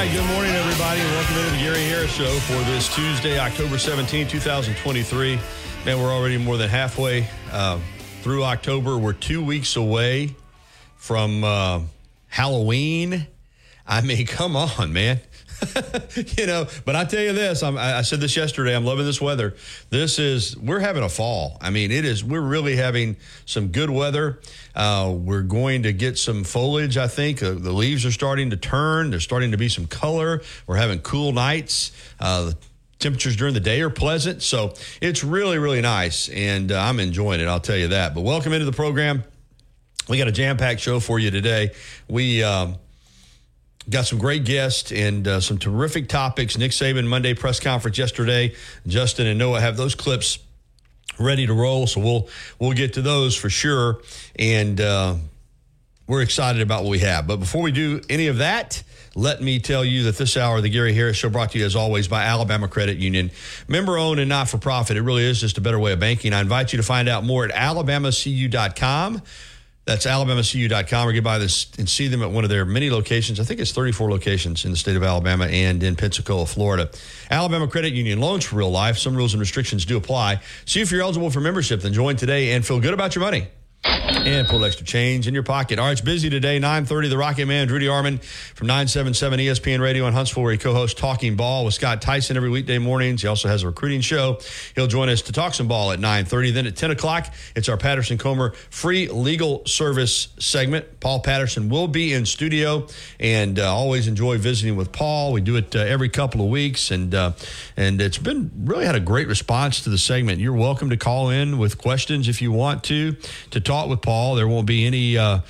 Right, good morning, everybody, and welcome to the Gary Harris Show for this Tuesday, October 17, 2023. Man, we're already more than halfway uh, through October. We're two weeks away from uh, Halloween. I mean, come on, man. you know, but I tell you this, I'm, I said this yesterday. I'm loving this weather. This is we're having a fall. I mean, it is. We're really having some good weather. Uh, we're going to get some foliage. I think uh, the leaves are starting to turn. There's starting to be some color. We're having cool nights. Uh, the temperatures during the day are pleasant, so it's really really nice, and uh, I'm enjoying it. I'll tell you that. But welcome into the program. We got a jam packed show for you today. We. Um, Got some great guests and uh, some terrific topics. Nick Saban Monday press conference yesterday. Justin and Noah have those clips ready to roll, so we'll we'll get to those for sure. And uh, we're excited about what we have. But before we do any of that, let me tell you that this hour of the Gary Harris Show brought to you as always by Alabama Credit Union. Member owned and not for profit. It really is just a better way of banking. I invite you to find out more at alabamacu.com. That's alabamacu.com or get by this and see them at one of their many locations. I think it's 34 locations in the state of Alabama and in Pensacola, Florida. Alabama Credit Union loans for real life. Some rules and restrictions do apply. See if you're eligible for membership. Then join today and feel good about your money and pull extra change in your pocket. All right, it's busy today. 9.30, the Rocket Man, Drew DeArmond from 977 ESPN Radio in Huntsville, where he co-hosts Talking Ball with Scott Tyson every weekday mornings. He also has a recruiting show. He'll join us to talk some ball at 9.30. Then at 10 o'clock, it's our Patterson Comer free legal service segment. Paul Patterson will be in studio, and uh, always enjoy visiting with Paul. We do it uh, every couple of weeks, and uh, and it's been really had a great response to the segment. You're welcome to call in with questions if you want to, to talk with Paul. There won't be any, uh,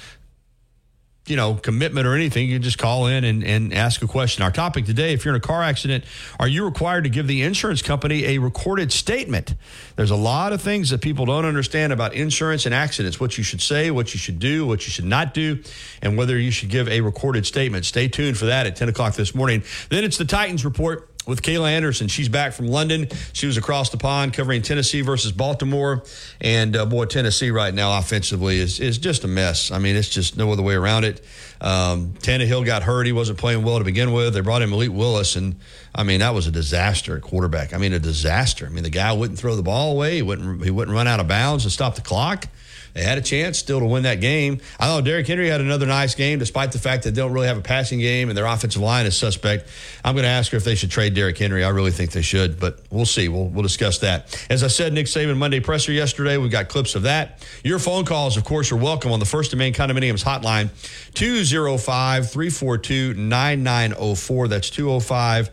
you know, commitment or anything. You can just call in and, and ask a question. Our topic today if you're in a car accident, are you required to give the insurance company a recorded statement? There's a lot of things that people don't understand about insurance and accidents what you should say, what you should do, what you should not do, and whether you should give a recorded statement. Stay tuned for that at 10 o'clock this morning. Then it's the Titans report with Kayla Anderson. She's back from London. She was across the pond covering Tennessee versus Baltimore. And uh, boy, Tennessee right now offensively is, is just a mess. I mean, it's just no other way around it. Um, Tannehill got hurt. He wasn't playing well to begin with. They brought in Malik Willis, and I mean that was a disaster at quarterback. I mean, a disaster. I mean, the guy wouldn't throw the ball away. He wouldn't. He wouldn't run out of bounds and stop the clock. They had a chance still to win that game. I thought Derrick Henry had another nice game, despite the fact that they don't really have a passing game and their offensive line is suspect. I'm going to ask her if they should trade Derrick Henry. I really think they should, but we'll see. We'll, we'll discuss that. As I said, Nick Saban Monday presser yesterday. We've got clips of that. Your phone calls, of course, are welcome on the First and Main Condominiums hotline 205 342 9904. That's 205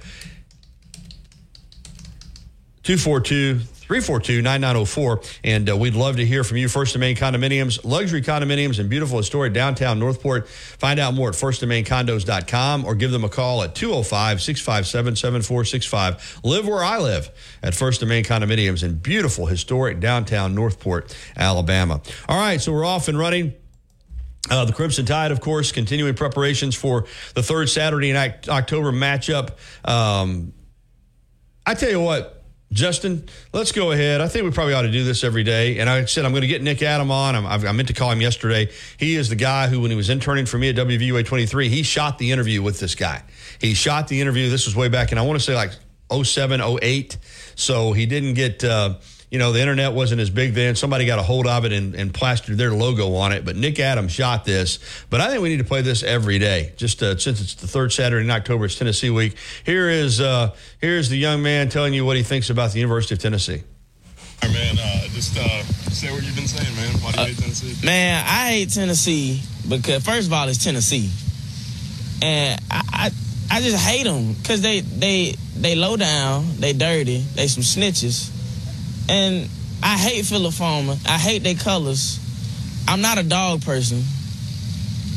242 342 9904. And uh, we'd love to hear from you. First and Main Condominiums, luxury condominiums in beautiful historic downtown Northport. Find out more at firstandmaincondos.com or give them a call at 205 657 7465. Live where I live at First and Main Condominiums in beautiful historic downtown Northport, Alabama. All right, so we're off and running. Uh, the Crimson Tide, of course, continuing preparations for the third Saturday in October matchup. Um, I tell you what, Justin, let's go ahead. I think we probably ought to do this every day. And I said I'm going to get Nick Adam on. I'm, I meant to call him yesterday. He is the guy who, when he was interning for me at WVUA 23, he shot the interview with this guy. He shot the interview. This was way back, and I want to say like 07, 08. So he didn't get. Uh, you know, the internet wasn't as big then. Somebody got a hold of it and, and plastered their logo on it. But Nick Adams shot this. But I think we need to play this every day, just uh, since it's the third Saturday in October. It's Tennessee week. Here is uh, here's the young man telling you what he thinks about the University of Tennessee. All right, man, uh, just uh, say what you've been saying, man. Why do you hate Tennessee? Man, I hate Tennessee because first of all, it's Tennessee, and I I, I just hate them because they they they low down, they dirty, they some snitches, and I hate Phillip Fulmer. I hate their colors. I'm not a dog person.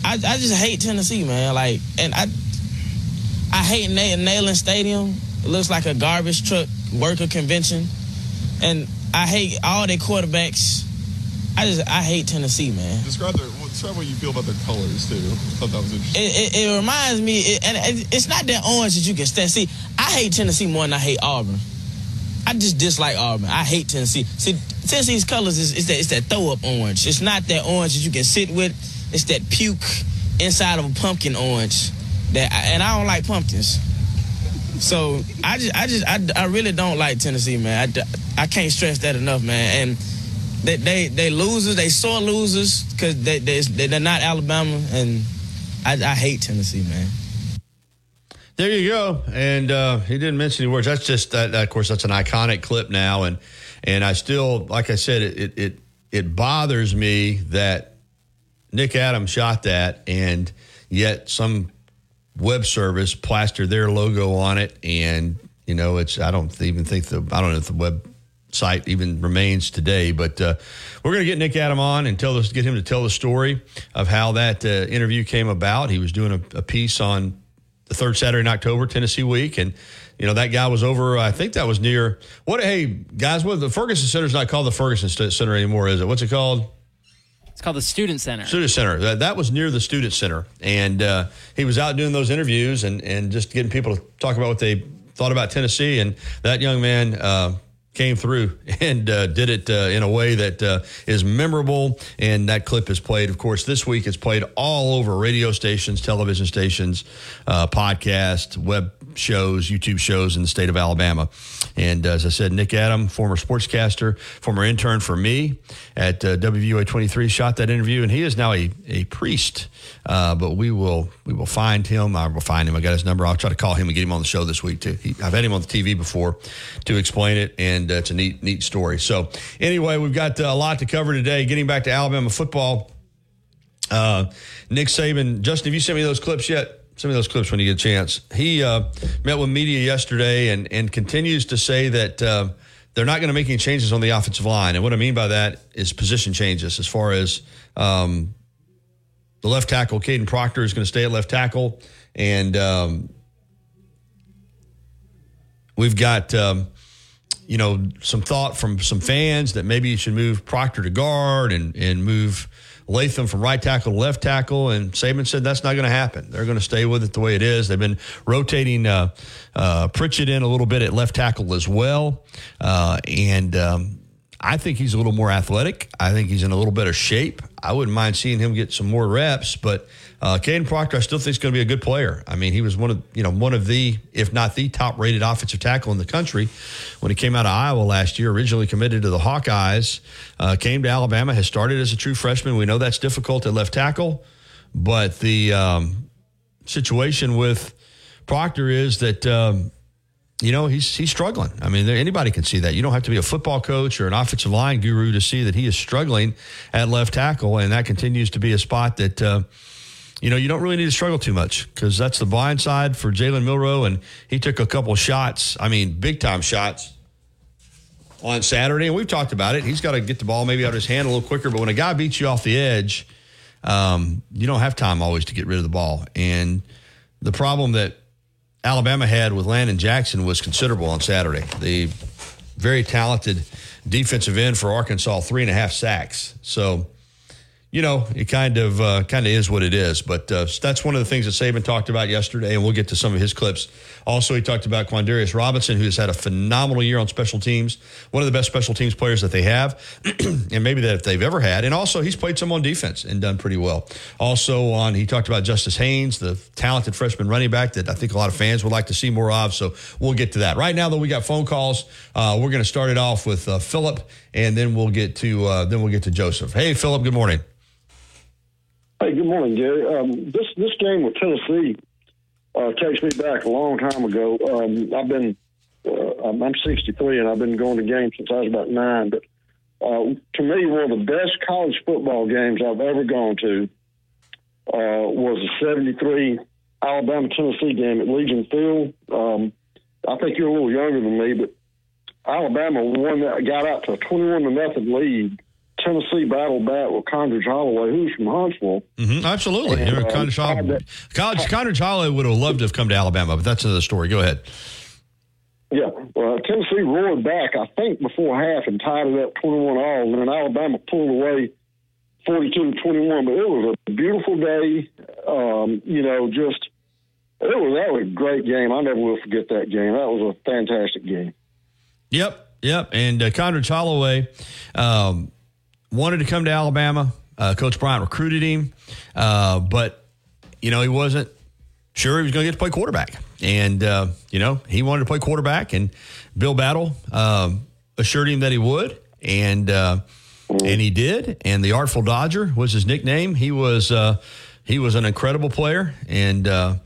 I, I just hate Tennessee, man. Like, and I I hate Neyland Stadium It looks like a garbage truck worker convention. And I hate all their quarterbacks. I just I hate Tennessee, man. Describe their well, describe what you feel about their colors too. I thought that was interesting. It, it, it reminds me, it, and it, it's not that orange that you can stand. See, I hate Tennessee more than I hate Auburn. I just dislike oh, Auburn. I hate Tennessee. See, Tennessee's colors is, that it's that throw up orange. It's not that orange that you can sit with. It's that puke inside of a pumpkin orange. That and I don't like pumpkins. So I just I just I, I really don't like Tennessee, man. I, I can't stress that enough, man. And they they, they losers, they sore losers because they, they they're not Alabama, and I, I hate Tennessee, man. There you go. And uh, he didn't mention any words. That's just that, that, Of course, that's an iconic clip now, and and I still, like I said, it it it bothers me that Nick Adams shot that, and yet some web service plastered their logo on it, and you know, it's I don't even think the I don't know if the website even remains today, but uh, we're going to get Nick Adam on and tell us get him to tell the story of how that uh, interview came about. He was doing a, a piece on the third Saturday in October, Tennessee week, and you know that guy was over. I think that was near what? Hey guys, what the Ferguson Center is not called the Ferguson Center anymore, is it? What's it called? It's called the Student Center. Student Center. That, that was near the Student Center, and uh, he was out doing those interviews and and just getting people to talk about what they thought about Tennessee. And that young man. Uh, came through and uh, did it uh, in a way that uh, is memorable. And that clip is played, of course, this week. It's played all over radio stations, television stations, uh, podcast, web shows, YouTube shows in the state of Alabama. And uh, as I said, Nick Adam, former sportscaster, former intern for me at uh, WVUA 23, shot that interview, and he is now a, a priest. Uh, but we will we will find him. I will find him. I got his number. I'll try to call him and get him on the show this week too. He, I've had him on the TV before to explain it, and uh, it's a neat neat story. So anyway, we've got uh, a lot to cover today. Getting back to Alabama football. Uh, Nick Saban, Justin, have you sent me those clips yet? Some of those clips when you get a chance. He uh, met with media yesterday and, and continues to say that uh, they're not going to make any changes on the offensive line. And what I mean by that is position changes as far as um, the left tackle, Kadyn Proctor, is going to stay at left tackle. And um, we've got, um, you know, some thought from some fans that maybe you should move Proctor to guard and, and move – Latham from right tackle to left tackle, and Saban said that's not going to happen. They're going to stay with it the way it is. They've been rotating uh, uh, Pritchett in a little bit at left tackle as well, uh, and um, I think he's a little more athletic. I think he's in a little better shape. I wouldn't mind seeing him get some more reps, but uh, Kadyn Proctor, I still think is going to be a good player. I mean, he was one of you know one of the, if not the top rated offensive tackle in the country when he came out of Iowa last year. Originally committed to the Hawkeyes, uh, came to Alabama, has started as a true freshman. We know that's difficult at left tackle, but the um, situation with Proctor is that. Um, you know he's he's struggling. I mean, anybody can see that. You don't have to be a football coach or an offensive line guru to see that he is struggling at left tackle, and that continues to be a spot that uh, you know, you don't really need to struggle too much because that's the blind side for Jalen Milroe. And he took a couple shots, I mean, big time shots on Saturday. And we've talked about it. He's got to get the ball maybe out of his hand a little quicker. But when a guy beats you off the edge, um, you don't have time always to get rid of the ball. And the problem that Alabama had with Landon Jackson was considerable on Saturday. The very talented defensive end for Arkansas, three and a half sacks. So, you know, it kind of uh, kind of is what it is. But uh, that's one of the things that Saban talked about yesterday, and we'll get to some of his clips. Also, he talked about Quandarius Robinson, who has had a phenomenal year on special teams, one of the best special teams players that they have, and maybe that if they've ever had. And also, he's played some on defense and done pretty well. Also, on he talked about Justice Haynes, the talented freshman running back that I think a lot of fans would like to see more of. So we'll get to that. Right now, though, we got phone calls. Uh, we're going to start it off with uh, Philip, and then we'll get to uh, then we'll get to Joseph. Hey, Philip. Good morning. Hey, good morning, Gary. Um, this this game with Tennessee uh, takes me back a long time ago. Um, I've been uh, I'm 63 and I've been going to games since I was about nine. But uh, to me, one of the best college football games I've ever gone to uh, was the '73 Alabama Tennessee game at Legion Field. Um, I think you're a little younger than me, but Alabama won that, got out to a 21 to nothing lead Tennessee battled back with Condredge Holloway, who's from Huntsville. Mm-hmm, absolutely. And, uh, Condredge, Holloway, College, Condredge Holloway would have loved to have come to Alabama, but that's another story. Go ahead. Yeah, well, Tennessee roared back, I think, before half and tied it up 21 all, and then Alabama pulled away 42 to 21. But it was a beautiful day. Um, you know, just it was that was a great game. I never will forget that game. That was a fantastic game. Yep, yep. And uh, Condredge Holloway um, wanted to come to Alabama. Uh, Coach Bryant recruited him, uh, but you know he wasn't sure he was going to get to play quarterback. And, uh, you know, he wanted to play quarterback, and Bill Battle um, assured him that he would. And, uh, and he did. And the Artful Dodger was his nickname. He was, uh, he was an incredible player. And, uh,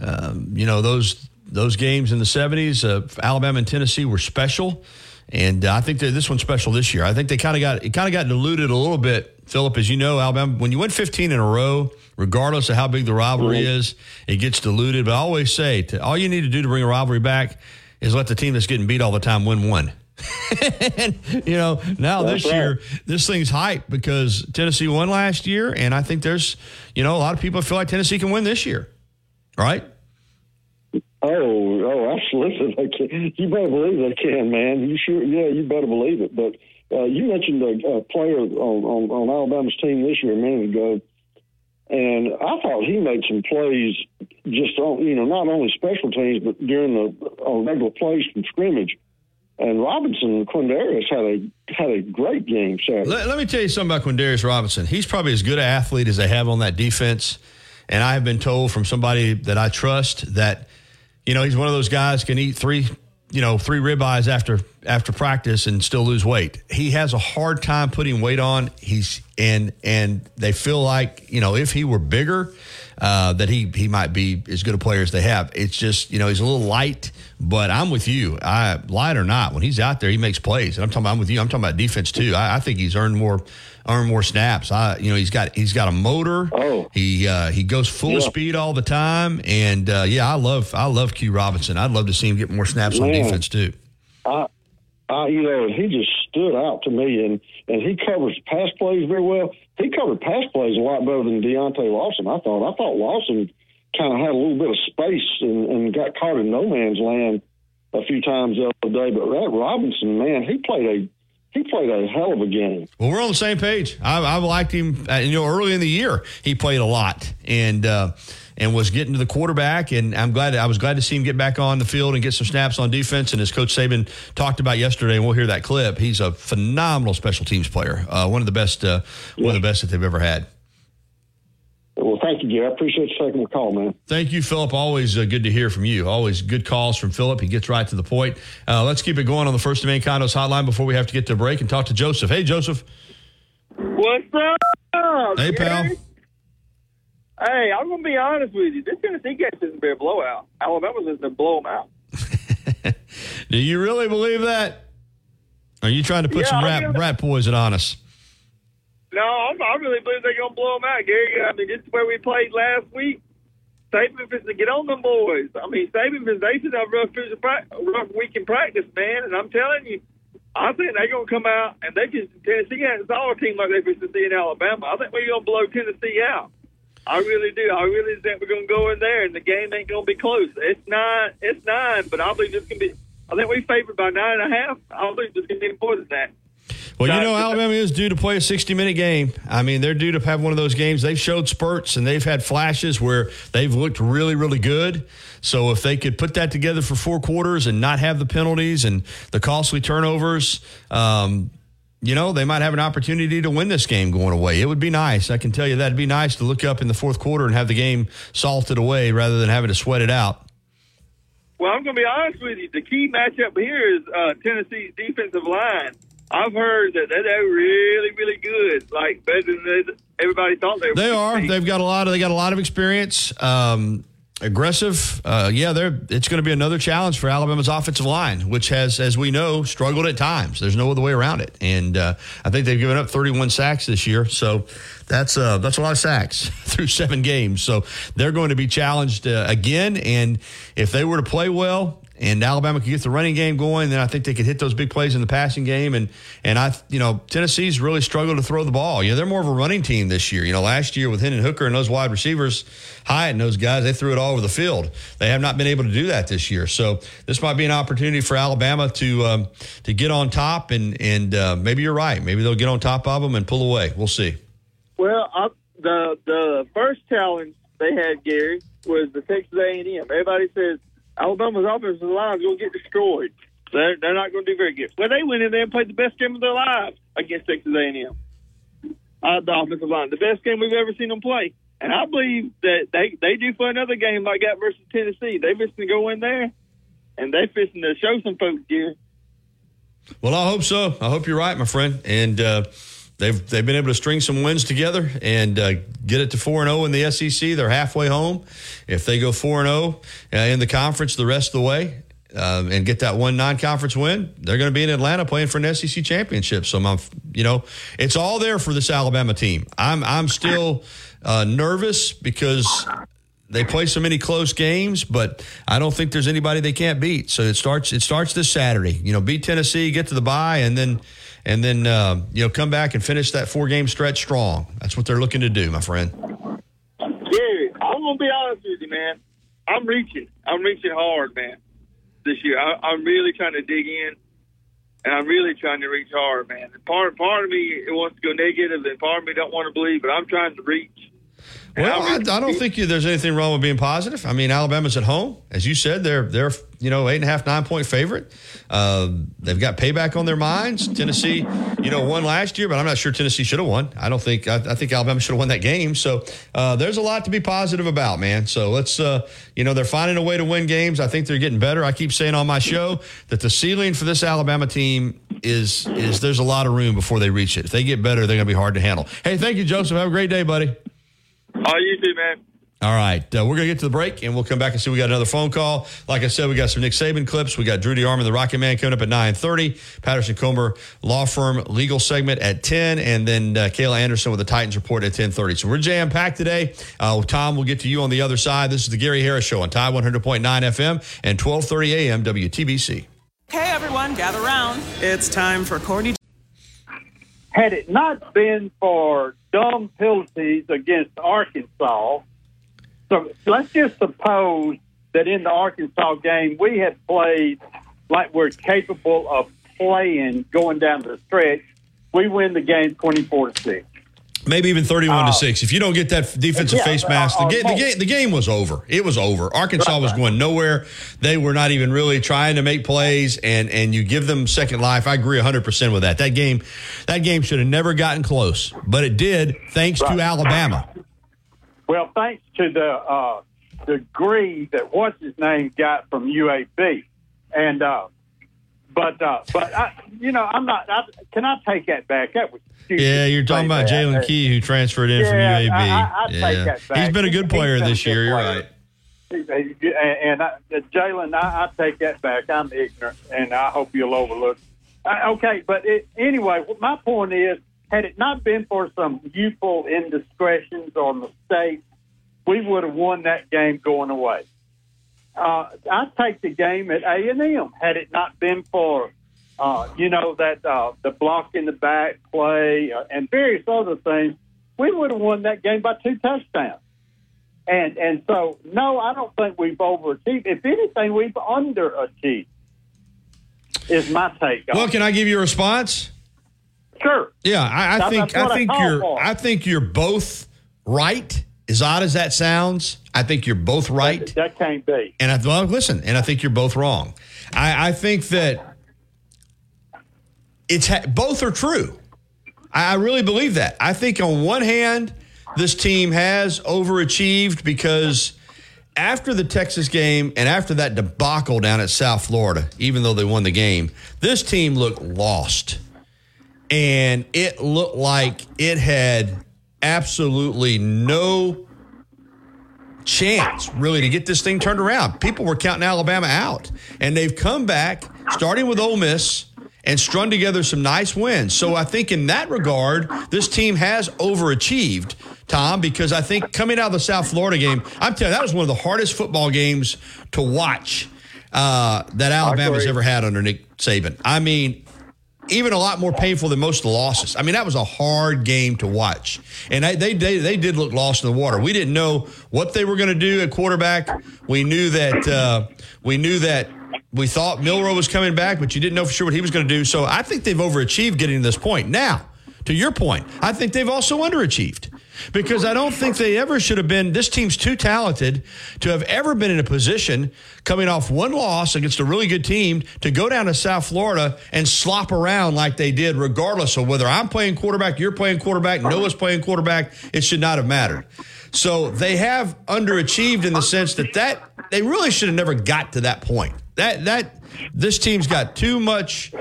um, you know, those, those games in the 70s, uh, Alabama and Tennessee were special. And uh, I think that this one's special this year. I think they kind of got, it kind of got diluted a little bit Philip, as you know, Alabama, when you win 15 in a row, regardless of how big the rivalry mm-hmm. is, it gets diluted. But I always say, to, all you need to do to bring a rivalry back is let the team that's getting beat all the time win one. and, you know, now that's this right. year, this thing's hype because Tennessee won last year. And I think there's, you know, a lot of people feel like Tennessee can win this year. Right? Oh, oh, absolutely. They can. You better believe they can, man. You sure? Yeah, you better believe it. But uh, you mentioned a, a player on, on, on Alabama's team this year a minute ago, and I thought he made some plays just on you know not only special teams but during the on regular plays from scrimmage. And Robinson Quandarius had a had a great game Saturday. Let, let me tell you something about Quandarius Robinson. He's probably as good an athlete as they have on that defense. And I have been told from somebody that I trust that, you know, he's one of those guys can eat three you know, three ribeyes after after practice and still lose weight. He has a hard time putting weight on. He's and and they feel like you know if he were bigger, uh, that he he might be as good a player as they have. It's just you know he's a little light, but I'm with you. I light or not, when he's out there, he makes plays. And I'm talking. I'm with you. I'm talking about defense too. I, I think he's earned more earn more snaps. I, you know, he's got he's got a motor. Oh, he uh, he goes full yeah. speed all the time, and uh, yeah, I love I love Q Robinson. I'd love to see him get more snaps Man, on defense too. I, I, you know, he just stood out to me, and and he covers pass plays very well. He covered pass plays a lot better than Deontae Lawson. I thought. I thought Lawson kind of had a little bit of space and, and got caught in no man's land a few times the other day. But that Robinson, man, he played a he played a hell of a game. Well, we're on the same page. I, I liked him. Uh, you know, early in the year, he played a lot and uh, and was getting to the quarterback. And I'm glad. I was glad to see him get back on the field and get some snaps on defense. And as Coach Saban talked about yesterday, and we'll hear that clip. He's a phenomenal special teams player. Uh, one of the best. Uh, yeah. One of the best that they've ever had. Well, thank you, Gary. I appreciate you taking the call, man. Thank you, Philip. Always uh, good to hear from you. Always good calls from Philip. He gets right to the point. Uh, let's keep it going on the First and Main Condos hotline before we have to get to a break and talk to Joseph. Hey, Joseph. What's up? Hey, pal. Hey, I'm going to be honest with you. This Tennessee game isn't be a blowout. Alabama's going to blow them out. Do you really believe that? Are you trying to put yeah, some rat, rat poison on us? No, I'm, I really believe they're going to blow them out, Gary. I mean, this is where we played last week. Saban is to get on them boys. I mean, Saban is they should have rough, rough week in practice, man. And I'm telling you, I think they're going to come out and they just Tennessee has all a team like they used to see in Alabama. I think we're going to blow Tennessee out. I really do. I really think we're going to go in there and the game ain't going to be close. It's nine. It's nine, but I believe it's going to be. I think we favored by nine and a half. I believe it's going to be more than that. Well, you know, Alabama is due to play a 60 minute game. I mean, they're due to have one of those games. They've showed spurts and they've had flashes where they've looked really, really good. So if they could put that together for four quarters and not have the penalties and the costly turnovers, um, you know, they might have an opportunity to win this game going away. It would be nice. I can tell you that. It'd be nice to look up in the fourth quarter and have the game salted away rather than having to sweat it out. Well, I'm going to be honest with you. The key matchup here is uh, Tennessee's defensive line. I've heard that they're really, really good, like better than everybody thought they were. They are. They've got a lot of. They got a lot of experience. Um, aggressive. Uh, yeah, they're. It's going to be another challenge for Alabama's offensive line, which has, as we know, struggled at times. There's no other way around it. And uh, I think they've given up 31 sacks this year. So that's uh, that's a lot of sacks through seven games. So they're going to be challenged uh, again. And if they were to play well and Alabama could get the running game going, then I think they could hit those big plays in the passing game. And and I, you know, Tennessee's really struggled to throw the ball. You know, they're more of a running team this year. You know, last year with Hendon Hooker and those wide receivers, Hyatt and those guys, they threw it all over the field. They have not been able to do that this year. So this might be an opportunity for Alabama to um, to get on top. And and uh, maybe you're right. Maybe they'll get on top of them and pull away. We'll see. Well, I, the the first challenge they had, Gary, was the Texas A&M. Everybody says Alabama's offensive line is going to get destroyed. They're, they're not going to do very good. Well, they went in there and played the best game of their lives against Texas A&M. Uh, the offensive line, the best game we've ever seen them play. And I believe that they they do for another game like that versus Tennessee. They fixing to go in there, and they fixing to show some folks, Gary. Well, I hope so. I hope you're right, my friend. And uh, they've they've been able to string some wins together and uh, get it to four and zero in the SEC. They're halfway home. If they go four and zero uh, in the conference the rest of the way. Um, and get that one non-conference win, they're going to be in Atlanta playing for an SEC championship. So, I'm, you know, it's all there for this Alabama team. I'm, I'm still uh, nervous because they play so many close games, but I don't think there's anybody they can't beat. So it starts it starts this Saturday. You know, beat Tennessee, get to the bye, and then and then uh, you know come back and finish that four game stretch strong. That's what they're looking to do, my friend. Gary, I'm gonna be honest with you, man. I'm reaching. I'm reaching hard, man. This year, I, I'm really trying to dig in, and I'm really trying to reach hard, man. And part part of me it wants to go negative, and part of me don't want to believe, but I'm trying to reach. Well, I, I don't think you, there's anything wrong with being positive. I mean, Alabama's at home, as you said. They're they're you know eight and a half nine point favorite. Uh, they've got payback on their minds. Tennessee, you know, won last year, but I'm not sure Tennessee should have won. I don't think I, I think Alabama should have won that game. So uh, there's a lot to be positive about, man. So let's uh, you know they're finding a way to win games. I think they're getting better. I keep saying on my show that the ceiling for this Alabama team is is there's a lot of room before they reach it. If they get better, they're going to be hard to handle. Hey, thank you, Joseph. Have a great day, buddy. Oh, you too, man. All right, uh, we're going to get to the break, and we'll come back and see we got another phone call. Like I said, we got some Nick Saban clips. We got Drew DeArmond, the Rocket Man, coming up at nine thirty. Patterson Comer Law Firm legal segment at ten, and then uh, Kayla Anderson with the Titans report at ten thirty. So we're jam packed today. Uh, Tom, we'll get to you on the other side. This is the Gary Harris Show on Tide one hundred point nine FM and twelve thirty AM WTBC. Hey everyone, gather round. It's time for Corny. Had it not been for dumb penalties against Arkansas, so let's just suppose that in the Arkansas game we had played like we're capable of playing going down the stretch. We win the game twenty-four to six. Maybe even thirty-one Uh, to six. If you don't get that defensive yeah, face mask, the, uh, ga- the, game, the game was over. It was over. Arkansas Right, was right. going nowhere. They were not even really trying to make plays, and and you give them second life. I agree hundred percent with that. That game, that game should have never gotten close, but it did thanks to Alabama. Well, thanks to the uh, degree that what's his name got from UAB, and uh, but uh, but I, you know I'm not. I, can I take that back? That was stupid Yeah, you're talking about. Jaylen Key, who transferred in from UAB. I- I- I take yeah, that back. he's been a good player this good year. You're right. And I, Jaylen, I, I take that back. I'm ignorant, and I hope you'll overlook. Uh, okay, but it, anyway, my point is, had it not been for some youthful indiscretions or mistakes, we would have won that game going away. Uh, I take the game at A and M. Had it not been for, uh, you know, that uh, the block in the back play uh, and various other things, we would have won that game by two touchdowns. And and so no, I don't think we've overachieved. If anything, we've underachieved. Is my take. on Well, can I give you a response? Sure. Yeah, I, I think I I think call you're for. I think you're both right. As odd as that sounds, I think you're both right. That can't be. And I well, listen, and I think you're both wrong. I, I think that it's ha- both are true. I, I really believe that. I think on one hand, this team has overachieved because after the Texas game and after that debacle down at South Florida, even though they won the game, this team looked lost. And it looked like it had absolutely no chance really to get this thing turned around. People were counting Alabama out, and they've come back, starting with Ole Miss, and strung together some nice wins. So I think in that regard, this team has overachieved, Tom, because I think coming out of the South Florida game, I'm telling you, that was one of the hardest football games to watch. uh, that Alabama's ever had under Nick Saban. I mean, even a lot more painful than most of the losses. I mean, that was a hard game to watch, and they they they, they did look lost in the water. We didn't know what they were going to do at quarterback. We knew that uh, we knew that we thought Milroe was coming back, but you didn't know for sure what he was going to do. So I think they've overachieved getting to this point. Now, to your point, I think they've also underachieved because I don't think they ever should have been. This team's too talented to have ever been in a position coming off one loss against a really good team to go down to South Florida and slop around like they did, regardless of whether I'm playing quarterback, you're playing quarterback, Noah's playing quarterback. It should not have mattered. So they have underachieved in the sense that that they really should have never got to that point. That that this team's got too much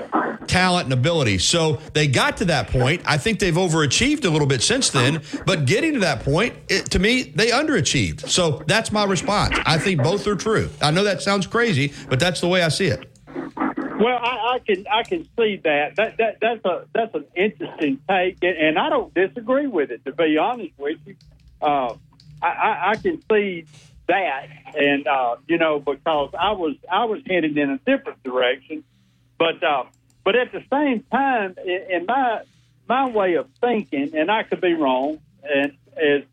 talent and ability. So they got to that point. I think they've overachieved a little bit since then, but getting to that point, it, to me, they underachieved. So that's my response. I think both are true. I know that sounds crazy, but that's the way I see it. Well, I, I can I can see that. That that that's a that's an interesting take, and, I don't disagree with it. To be honest with you, uh, I, I, I can see that, and uh, you know because I was I was headed in a different direction, but uh, but at the same time, in, my my way of thinking, and I could be wrong, and is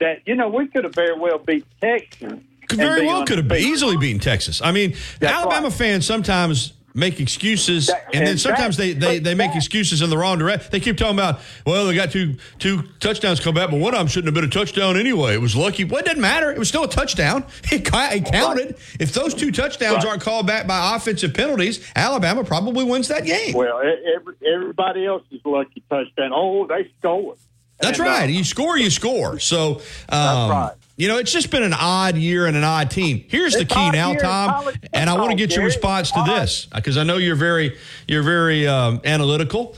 that you know we could have very well beat Texas. Could very be well could have easily beaten Texas. I mean, That's Alabama right. fans sometimes make excuses, That- and then sometimes they, they, they make that- excuses in the wrong direction. They keep talking about, well, they got two two touchdowns come back, but one of them shouldn't have been a touchdown anyway. It was lucky. Well, it didn't matter. It was still a touchdown. It, it counted. If those two touchdowns Right. aren't called back by offensive penalties, Alabama probably wins that game. Well, every, everybody else is lucky touchdown. Oh, they scored. That's And, uh, right. You score, you score. So, um, right. You know, it's just been an odd year and an odd team. Here's the key now, Tom, and I want to get your response to this because I know you're very, you're very um, analytical.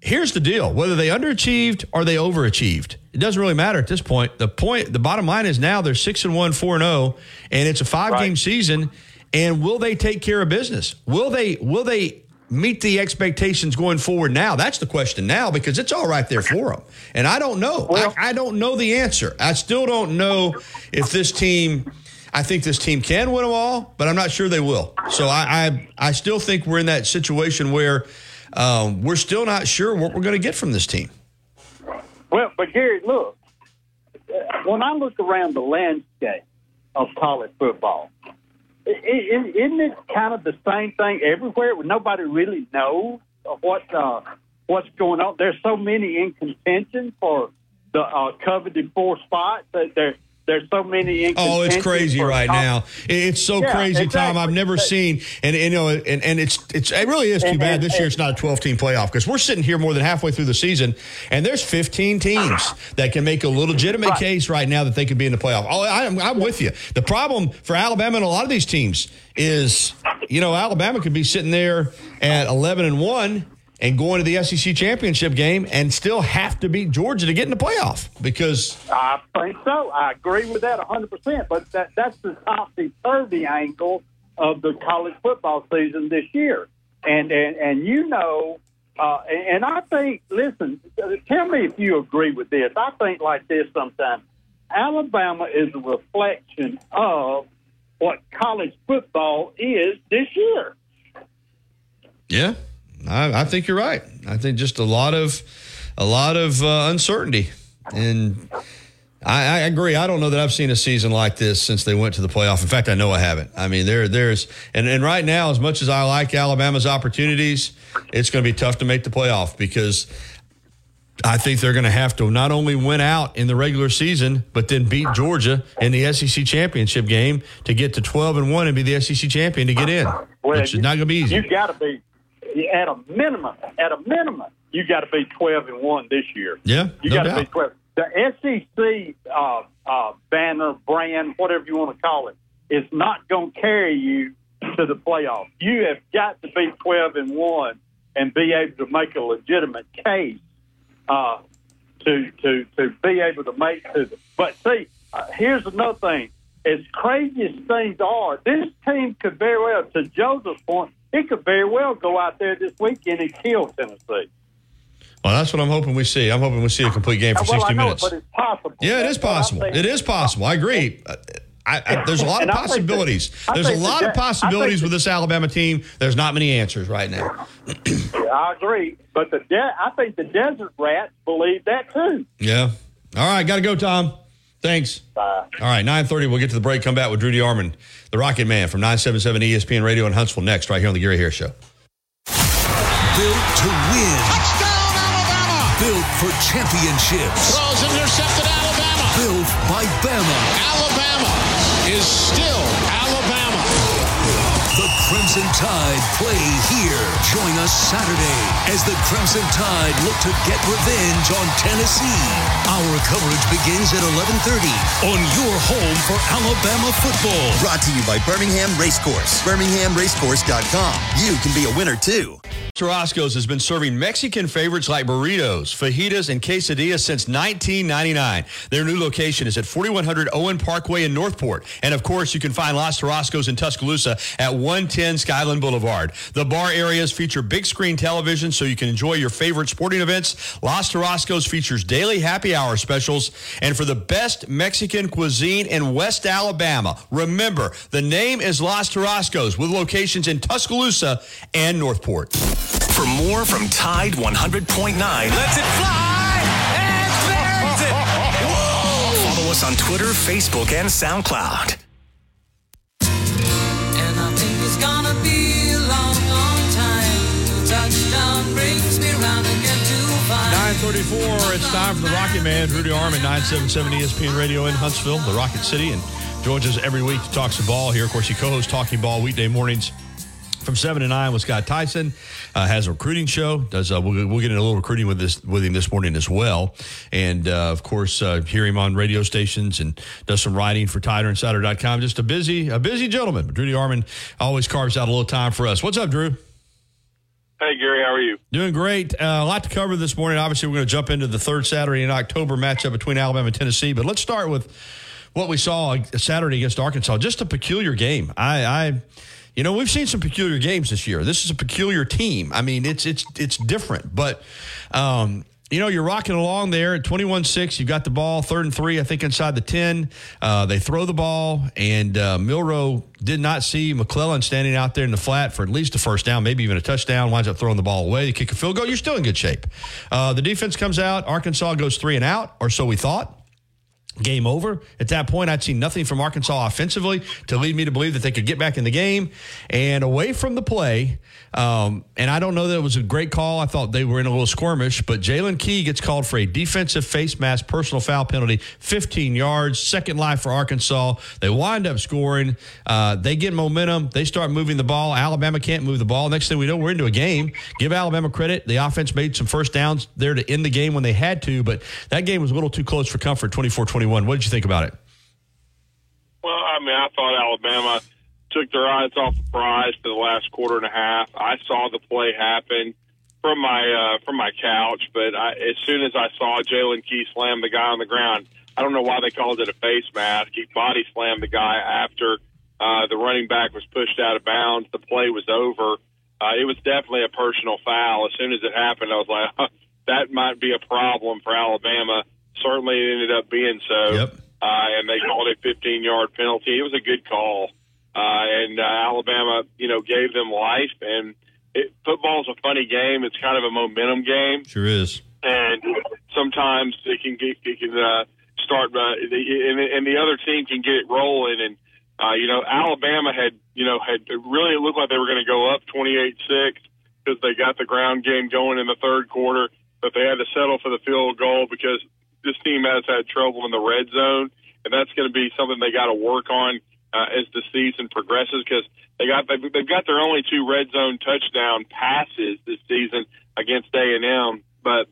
Here's the deal: whether they underachieved or they overachieved, it doesn't really matter at this point. The point, the bottom line is now they're six and one, four and zero, and it's a five game Right. season. And will they take care of business? Will they? Will they? Meet the expectations going forward now. That's the question now because it's all right there for them. And I don't know. Well- I, I don't know the answer. I still don't know if this team. I think this team can win them all, but I'm not sure they will. So I I, I still think we're in that situation where um, we're still not sure what we're going to get from this team. Well, but Gary, look, when I look around the landscape of college football, isn't it kind of the same thing everywhere? where Nobody really knows what uh, what's going on. There's so many in contention for the uh, coveted four spots that there there's so many Oh, it's crazy right now. It's so Yeah, crazy, Tom. I've exactly. never seen, and, you know, and, and it's it's it really is too And- bad and- this year. It's not a 12 team playoff because we're sitting here more than halfway through the season, and there's 15 teams that can make a legitimate Right. case right now that they could be in the playoff. Oh, I'm, I'm with you. The problem for Alabama and a lot of these teams is, you know, Alabama could be sitting there at 11 and one. And going to the SEC championship game and still have to beat Georgia to get in the playoff because I think so. I agree with that 100%. But that, that's the topsy turvy angle of the college football season this year. And, and, and you know, uh, and I think, listen, tell me if you agree with this. I think like this sometimes. Alabama is a reflection of what college football is this year. Yeah, I, I think you're right. I think just a lot of a lot of uh, uncertainty, and I, I agree. I don't know that I've seen a season like this since they went to the playoff. In fact, I know I haven't. I mean, there there's and, and right now, as much as I like Alabama's opportunities, it's going to be tough to make the playoff because. I think they're going to have to not only win out in the regular season, but then beat Georgia in the SEC championship game to get to 12 and 1 and be the SEC champion to get in, which is not going to be easy. You've got to be at a minimum. At a minimum, you got to be twelve and one this year. Yeah, you no got to be twelve. The SEC uh, uh, banner, brand, whatever you want to call it, is not going to carry you to the playoffs. You have got to be twelve and one and be able to make a legitimate case uh, to to to be able to make to the. But see, uh, here's another thing. As crazy as things are, this team could very well, to Joseph's point, it could very well go out there this weekend and kill Tennessee. Well, that's what I'm hoping we see. I'm hoping we see a complete game for well, 60 I know minutes. but it's possible. Yeah, it is That's what I'm possible. It is possible. I agree. I, I, there's a lot of think that- possibilities. There's a lot de- of possibilities with this Alabama team. There's not many answers right now. I agree, but the de- I think the desert rats believe that too. Yeah. All right, got to go, Tom. Thanks. Bye. All right, 9.30, we'll get to the break. Come back with Drew DeArmond, the Rocket Man from 977 ESPN Radio in Huntsville next, right here on the Gary Harris Show. Built to win. Touchdown, Alabama! Built for championships. Throws intercepted Alabama. Built by Bama. Alabama is still Alabama. The Crimson Tide play here. Join us Saturday as the Crimson Tide look to get revenge on Tennessee. Our coverage begins at 11:30 on your home for Alabama football. Brought to you by Birmingham Racecourse. BirminghamRacecourse.com. You can be a winner too. Tarasco's has been serving Mexican favorites like burritos, fajitas, and quesadillas since 1999. Their new location is at 4100 Owen Parkway in Northport. And of course, you can find Los Tarasco's in Tuscaloosa at 110 Skyland Boulevard. The bar areas feature big screen television so you can enjoy your favorite sporting events. Los Tarasco's features daily happy hour specials. And for the best Mexican cuisine in West Alabama, remember, the name is Los Tarasco's with locations in Tuscaloosa and Northport. For more from Tide 100.9, let's it fly and there's it. Whoa! Follow us on Twitter, Facebook, and SoundCloud. And I think it's gonna be a long, long time touchdown brings me round again to find. 934, it's time for the Rocket Man, Drew DeArmond, 977 ESPN Radio in Huntsville, the Rocket City, and joins us every week to talk some ball here. Of course, he co-hosts Talking Ball weekday mornings from 7 to 9 with Scott Tyson. Uh, has a recruiting show. Does uh, we'll, we'll get in a little recruiting with this with him this morning as well. And uh, of course, uh, hear him on radio stations and does some writing for TiderInsider.com. Just a busy a busy gentleman. But Drew DeArmond always carves out a little time for us. What's up, Drew? Hey, Gary, how are you? Doing great. Uh, a lot to cover this morning. Obviously, we're going to jump into the third Saturday in October matchup between Alabama and Tennessee. But let's start with what we saw Saturday against Arkansas. Just a peculiar game. I, I you know, we've seen some peculiar games this year. This is a peculiar team. I mean, it's it's it's different, but. Um, you know, you're rocking along there at 21 6. You've got the ball, third and three, I think, inside the 10. Uh, they throw the ball, and uh, Milroe did not see McClellan standing out there in the flat for at least a first down, maybe even a touchdown. Winds up throwing the ball away. You kick a field goal, you're still in good shape. Uh, the defense comes out. Arkansas goes three and out, or so we thought. Game over. At that point, I'd seen nothing from Arkansas offensively to lead me to believe that they could get back in the game. And away from the play, um, and I don't know that it was a great call. I thought they were in a little skirmish, but Jaylen Key gets called for a defensive face mask personal foul penalty, 15 yards, second life for Arkansas. They wind up scoring. Uh, they get momentum. They start moving the ball. Alabama can't move the ball. Next thing we know, we're into a game. Give Alabama credit. The offense made some first downs there to end the game when they had to, but that game was a little too close for comfort, 24 21. What did you think about it? Well, I mean, I thought Alabama took their eyes off the prize for the last quarter and a half. I saw the play happen from my uh, from my couch, but I, as soon as I saw Jaylen Key slam the guy on the ground, I don't know why they called it a face mask. He body slammed the guy after uh, the running back was pushed out of bounds. The play was over. Uh, it was definitely a personal foul. As soon as it happened, I was like, that might be a problem for Alabama. Certainly, it ended up being so. Yep. Uh, and they called a 15 yard penalty. It was a good call. Uh, and uh, Alabama, you know, gave them life. And it, football's a funny game. It's kind of a momentum game. Sure is. And sometimes it can get, it can, uh, start, uh, and, and the other team can get it rolling. And, uh, you know, Alabama had, you know, had really looked like they were going to go up 28 6 because they got the ground game going in the third quarter, but they had to settle for the field goal because this team has had trouble in the red zone, and that's going to be something they got to work on uh, as the season progresses because they got they've, got their only two red zone touchdown passes this season against A and M, but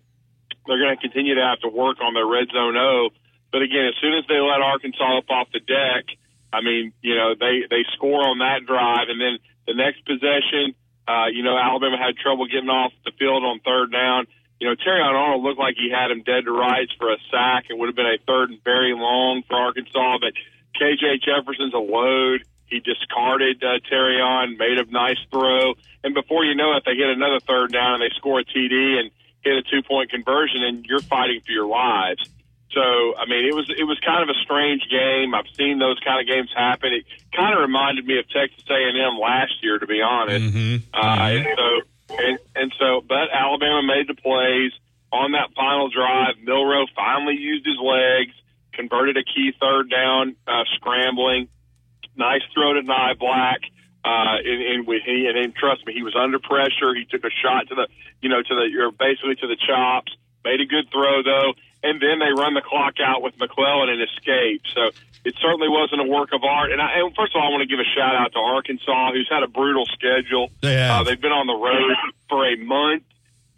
they're going to continue to have to work on their red zone O. But again, as soon as they let Arkansas up off the deck, I mean, you know, they they score on that drive, and then the next possession, uh, you know, Alabama had trouble getting off the field on third down you know, Terry Arnold looked like he had him dead to rights for a sack. It would have been a third and very long for Arkansas, but KJ Jefferson's a load. He discarded uh, Terry on, made a nice throw, and before you know it, they hit another third down and they score a TD and hit a two point conversion, and you're fighting for your lives. So I mean, it was it was kind of a strange game. I've seen those kind of games happen. It kind of reminded me of Texas A&M last year, to be honest. Uh, and so and, and so, but Alabama made the plays on that final drive. Milroe finally used his legs, converted a key third down, uh, scrambling. Nice throw to Niblack. Uh, and, and with he, and, and trust me, he was under pressure. He took a shot to the, you know, to the, you're basically to the chops. Made a good throw though, and then they run the clock out with McClellan and escape. So it certainly wasn't a work of art. And, I, and first of all, I want to give a shout out to Arkansas, who's had a brutal schedule. They have. Uh, they've been on the road for a month,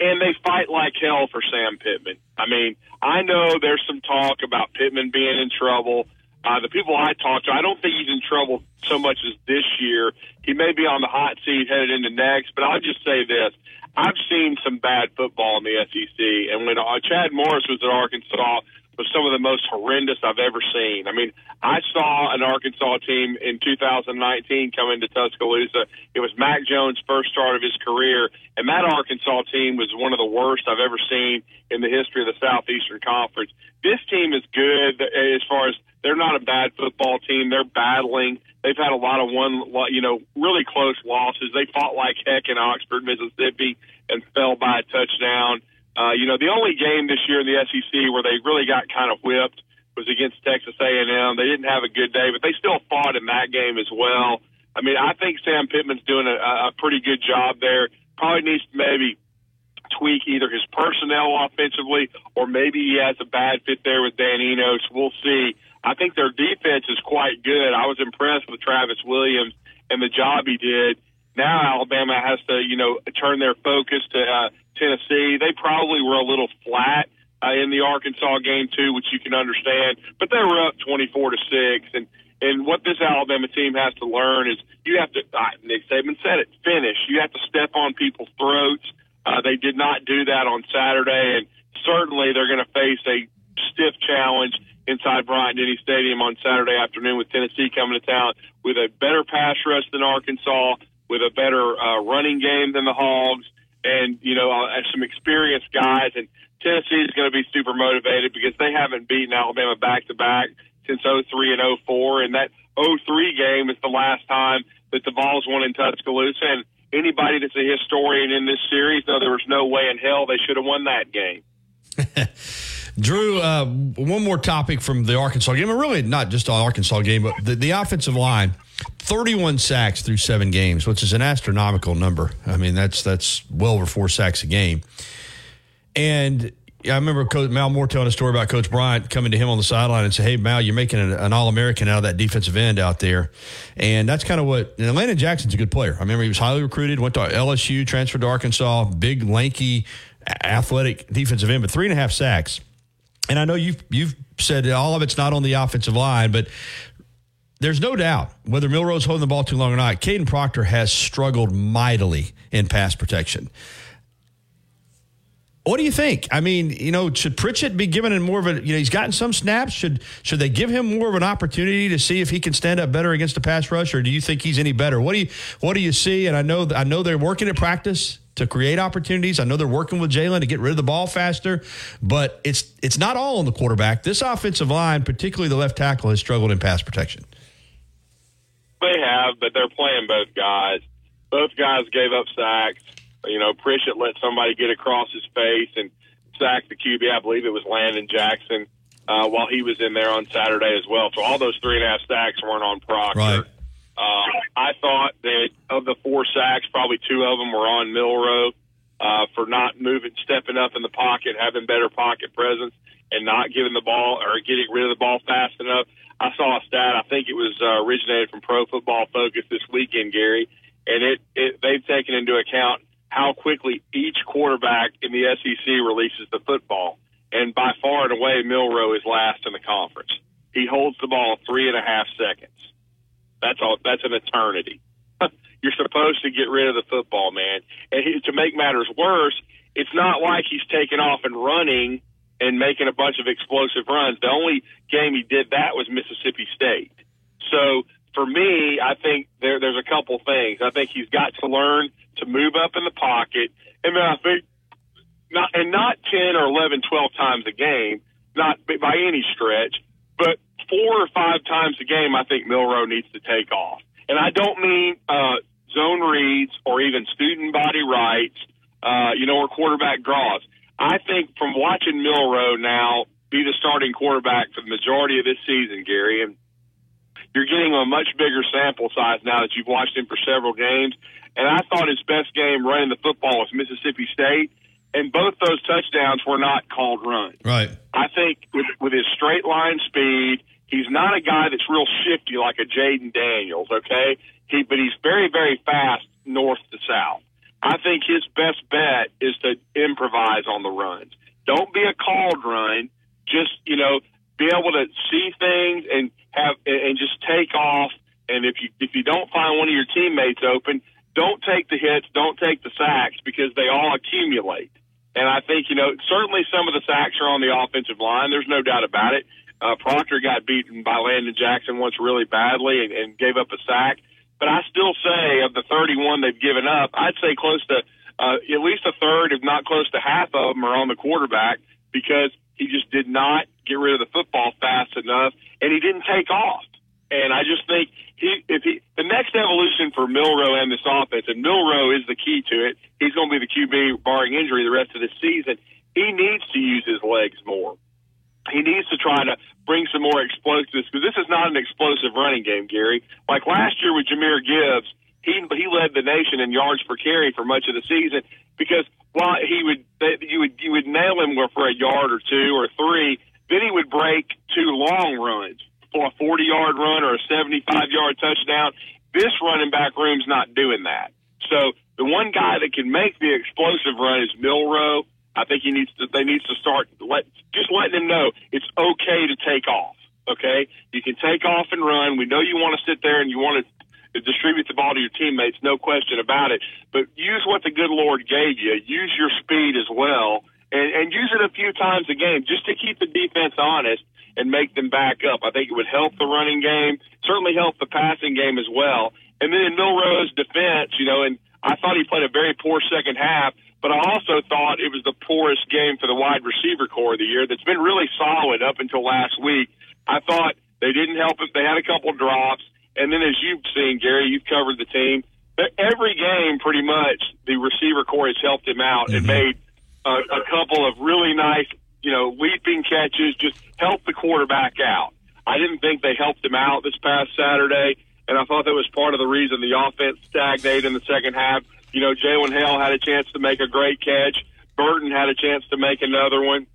and they fight like hell for Sam Pittman. I mean, I know there's some talk about Pittman being in trouble. Uh, the people I talk to, I don't think he's in trouble so much as this year. He may be on the hot seat headed into next, but I'll just say this. I've seen some bad football in the SEC, and when uh, Chad Morris was at Arkansas, was some of the most horrendous I've ever seen. I mean, I saw an Arkansas team in 2019 come into Tuscaloosa. It was Mac Jones' first start of his career, and that Arkansas team was one of the worst I've ever seen in the history of the Southeastern Conference. This team is good as far as they're not a bad football team. They're battling. They've had a lot of one, you know, really close losses. They fought like heck in Oxford, Mississippi, and fell by a touchdown. Uh, you know, the only game this year in the SEC where they really got kind of whipped was against Texas A&M. They didn't have a good day, but they still fought in that game as well. I mean, I think Sam Pittman's doing a, a pretty good job there. Probably needs to maybe tweak either his personnel offensively or maybe he has a bad fit there with Dan Enos. We'll see. I think their defense is quite good. I was impressed with Travis Williams and the job he did. Now Alabama has to, you know, turn their focus to uh, Tennessee. They probably were a little flat uh, in the Arkansas game too, which you can understand. But they were up twenty-four to six, and and what this Alabama team has to learn is you have to. Uh, Nick Saban said it. Finish. You have to step on people's throats. Uh, they did not do that on Saturday, and certainly they're going to face a stiff challenge inside Bryant Denny Stadium on Saturday afternoon with Tennessee coming to town with a better pass rush than Arkansas, with a better uh, running game than the Hogs, and you know uh, some experienced guys. And Tennessee is going to be super motivated because they haven't beaten Alabama back to back since 03 and 04, and that 03 game is the last time that the Vols won in Tuscaloosa. And anybody that's a historian in this series, though, there was no way in hell they should have won that game. Drew, uh, one more topic from the Arkansas game, and really not just the Arkansas game, but the, the offensive line. 31 sacks through seven games, which is an astronomical number. I mean, that's that's well over four sacks a game. And I remember Coach Mal Moore telling a story about Coach Bryant coming to him on the sideline and say, "Hey, Mal, you're making an, an All American out of that defensive end out there," and that's kind of what. And Landon Jackson's a good player. I remember he was highly recruited, went to LSU, transferred to Arkansas, big, lanky, athletic defensive end, but three and a half sacks. And I know you've you've said all of it's not on the offensive line, but there's no doubt whether Milroe's holding the ball too long or not. Kadyn Proctor has struggled mightily in pass protection. What do you think? I mean, you know, should Pritchett be given more of a? You know, he's gotten some snaps. Should should they give him more of an opportunity to see if he can stand up better against the pass rush, or do you think he's any better? What do you What do you see? And I know I know they're working at practice to create opportunities. I know they're working with Jalen to get rid of the ball faster, but it's it's not all on the quarterback. This offensive line, particularly the left tackle, has struggled in pass protection. They have, but they're playing both guys. Both guys gave up sacks. You know, Pritchett let somebody get across his face and sack the QB. I believe it was Landon Jackson uh, while he was in there on Saturday as well. So all those three and a half sacks weren't on Proctor. Right. Uh, I thought that of the four sacks, probably two of them were on Milroe uh, for not moving, stepping up in the pocket, having better pocket presence, and not giving the ball or getting rid of the ball fast enough. I saw a stat. I think it was uh, originated from Pro Football Focus this weekend, Gary, and it, it they've taken into account how quickly each quarterback in the SEC releases the football. And by far and away, Milroe is last in the conference. He holds the ball three and a half seconds. That's all. That's an eternity. You're supposed to get rid of the football, man. And he, to make matters worse, it's not like he's taking off and running and making a bunch of explosive runs. The only game he did that was Mississippi State. So for me, I think there, there's a couple things. I think he's got to learn to move up in the pocket, and then I think not and not ten or 11, 12 times a game, not by any stretch, but four or five times a game, I think Milroe needs to take off. And I don't mean uh, zone reads or even student body rights, uh, you know, or quarterback draws. I think from watching Milroe now be the starting quarterback for the majority of this season, Gary, and you're getting a much bigger sample size now that you've watched him for several games. And I thought his best game running the football was Mississippi State, and both those touchdowns were not called runs. Right. I think with, with his straight line speed, he's not a guy that's real shifty like a Jayden Daniels. Okay, he but he's very very fast north to south. I think his best bet is to improvise on the runs. Don't be a called run. Just you know, be able to see things and have and just take off. And if you if you don't find one of your teammates open, don't take the hits, don't take the sacks because they all accumulate. And I think you know certainly some of the sacks are on the offensive line. There's no doubt about it. Uh, Proctor got beaten by Landon Jackson once really badly and, and gave up a sack. But I still say of the 31 they've given up, I'd say close to uh, at least a third, if not close to half of them, are on the quarterback because he just did not get rid of the football fast enough, and he didn't take off. And I just think he, if he, the next evolution for Milroe and this offense, and Milroe is the key to it. He's going to be the QB barring injury the rest of this season. He needs to use his legs more. He needs to try to bring some more explosiveness because this is not an explosive running game, Gary. Like last year with Jahmyr Gibbs, he he led the nation in yards per carry for much of the season because while he would you would you would nail him for a yard or two or three, then he would break two long runs for a 40 yard run or a 75 yard touchdown. This running back room's not doing that. So the one guy that can make the explosive run is Milroe. I think he needs to. They needs to start let just letting him know it's okay to take off. Okay, you can take off and run. We know you want to sit there and you want to distribute the ball to your teammates, no question about it. But use what the good Lord gave you. Use your speed as well, and, and use it a few times a game just to keep the defense honest and make them back up. I think it would help the running game, certainly help the passing game as well. And then in Milroe's defense, you know, and I thought he played a very poor second half, but I also thought it was the poorest game for the wide receiver core of the year that's been really solid up until last week. I thought they didn't help it. They had a couple drops. And then as you've seen, Gary, you've covered the team. Every game, pretty much, the receiver core has helped him out and mm-hmm. made a, a couple of really nice, you know, leaping catches, just help the quarterback out. I didn't think they helped him out this past Saturday, and I thought that was part of the reason the offense stagnated in the second half. You know, Jalen Hale had a chance to make a great catch. Burton had a chance to make another one,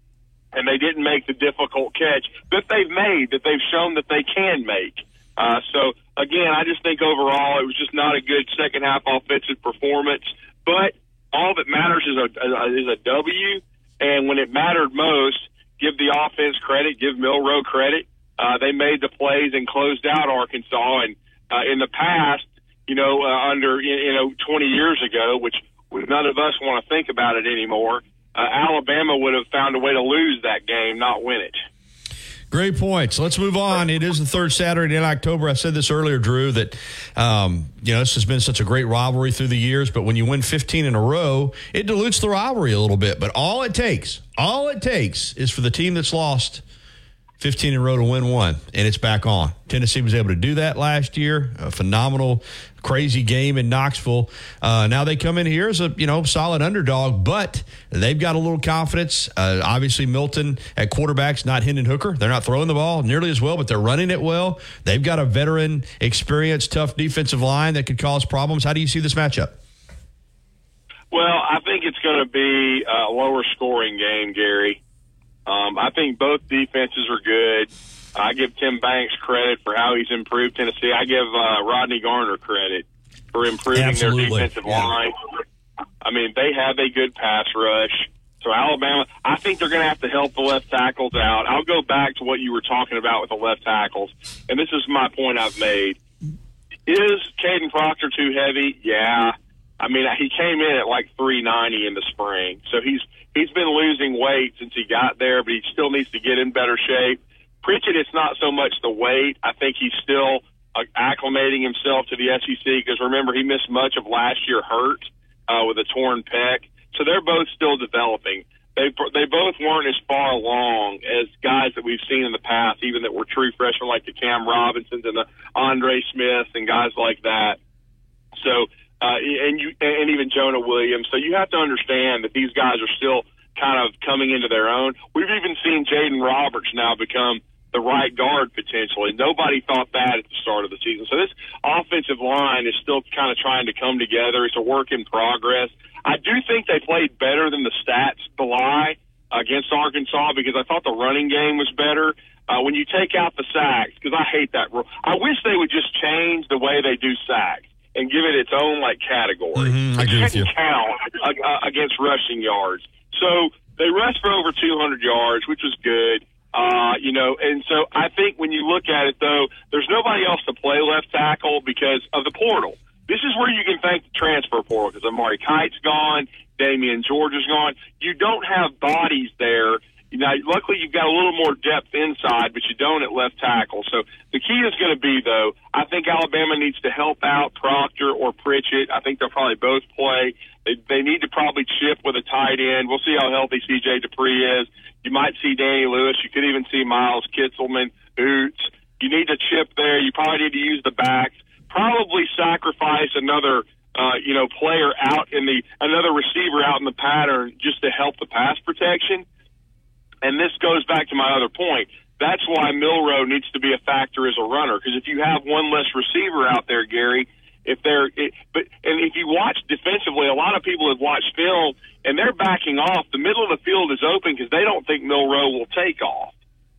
and they didn't make the difficult catch that they've made, that they've shown that they can make. Uh, so again, I just think overall it was just not a good second half offensive performance. But all that matters is a is a W, and when it mattered most, give the offense credit, give Milroe credit. Uh, they made the plays and closed out Arkansas, and uh, in the past, you know, uh, under you know 20 years ago, which none of us want to think about it anymore. Uh, Alabama would have found a way to lose that game, not win it. Great points. Let's move on. It is the third Saturday in October. I said this earlier, Drew, that um, you know this has been such a great rivalry through the years. But when you win 15 in a row, it dilutes the rivalry a little bit. But all it takes, all it takes, is for the team that's lost 15 in a row to win one, and it's back on. Tennessee was able to do that last year. A phenomenal, crazy game in Knoxville. Uh, now they come in here as a you know solid underdog, but they've got a little confidence. Uh, obviously, Milton at quarterbacks, not Hendon Hooker. They're not throwing the ball nearly as well, but they're running it well. They've got a veteran, experienced, tough defensive line that could cause problems. How do you see this matchup? Well, I think it's going to be a lower scoring game, Gary. Um, I think both defenses are good. I give Tim Banks credit for how he's improved Tennessee. I give uh, Rodney Garner credit for improving Absolutely. their defensive Yeah. line. I mean, they have a good pass rush. So Alabama, I think they're going to have to help the left tackles out. I'll go back to what you were talking about with the left tackles, and this is my point I've made. Is Kadyn Proctor too heavy? Yeah. I mean, he came in at like 390 in the spring, so he's he's been losing weight since he got there, but he still needs to get in better shape. Pritchett, it's not so much the weight. I think he's still uh, acclimating himself to the SEC because remember he missed much of last year hurt uh, with a torn pec. So they're both still developing. they they both weren't as far along as guys that we've seen in the past, even that were true freshmen like the Cam Robinsons and the Andre Smiths and guys like that. So uh, and you and even Jonah Williams. So you have to understand that these guys are still kind of coming into their own. We've even seen Jaeden Roberts now become the right guard potentially. Nobody thought that at the start of the season. So this offensive line is still kind of trying to come together. It's a work in progress. I do think they played better than the stats belie against Arkansas because I thought the running game was better. Uh, when you take out the sacks, because I hate that rule. I wish they would just change the way they do sacks and give it its own like category. Mhm, I agree with you. Count uh, against rushing yards. So they rushed for over 200 yards, which was good. Uh, you know, and so I think when you look at it, though, there's nobody else to play left tackle because of the portal. This is where you can thank the transfer portal because Amari Kight's gone, Damieon George is gone. You don't have bodies there. Know, luckily you've got a little more depth inside, but you don't at left tackle. So the key is going to be, though, I think Alabama needs to help out Proctor or Pritchett. I think they'll probably both play. They, they need to probably chip with a tight end. We'll see how healthy C.J. Dippre is. You might see Danny Lewis. You could even see Miles Kitselman, Ouzts. You need to chip there. You probably need to use the backs. Probably sacrifice another, uh, you know, player out in the another receiver out in the pattern just to help the pass protection. And this goes back to my other point. That's why Milroe needs to be a factor as a runner because if you have one less receiver out there, Gary, if they're it, but and if you watch defensively, a lot of people have watched film and they're backing off. The middle of the field is open because they don't think Milroe will take off.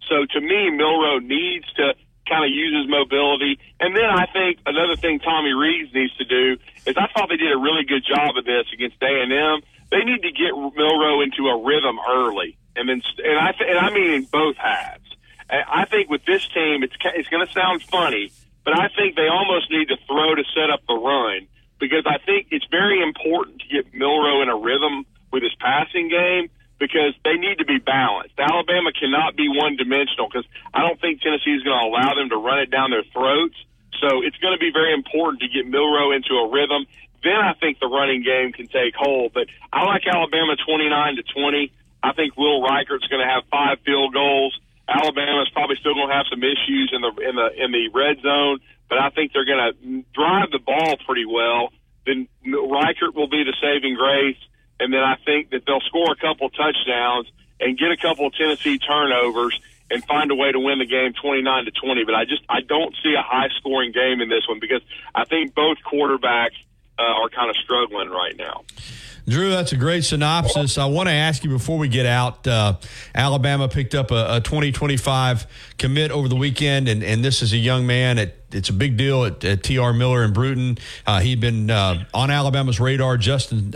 So to me, Milroe needs to kind of use his mobility. And then I think another thing Tommy Rees needs to do is I thought they did a really good job of this against A and M. They need to get Milroe into a rhythm early, and then and I and I mean in both halves. I think with this team, it's it's going to sound funny, but I think they almost need to throw to set up the run because I think it's very important to get Milroe in a rhythm with his passing game because they need to be balanced. Alabama cannot be one dimensional because I don't think Tennessee is going to allow them to run it down their throats. So it's going to be very important to get Milroe into a rhythm. Then I think the running game can take hold. But I like Alabama 29 to 20. I think Will Reichard's going to have five field goals. Alabama's probably still going to have some issues in the in the in the red zone, but I think they're going to drive the ball pretty well. Then Reichard will be the saving grace, and then I think that they'll score a couple touchdowns and get a couple of Tennessee turnovers and find a way to win the game 29 to 20. But I just I don't see a high scoring game in this one because I think both quarterbacks uh, are kind of struggling right now. Drew, that's a great synopsis. I want to ask you before we get out uh, Alabama picked up a, a 2025 commit over the weekend, and, and this is a young man. It's a big deal at, at TR Miller and Brewton. Uh, he'd been uh, on Alabama's radar. Justin.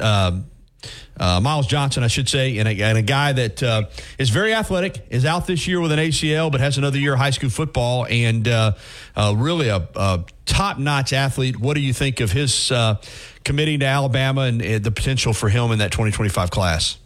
Uh, Miles Johnson, I should say, and a, and a guy that uh, is very athletic, is out this year with an ACL, but has another year of high school football, and uh, uh, really a, a top notch athlete. What do you think of his uh, committing to Alabama and the potential for him in that 2025 class?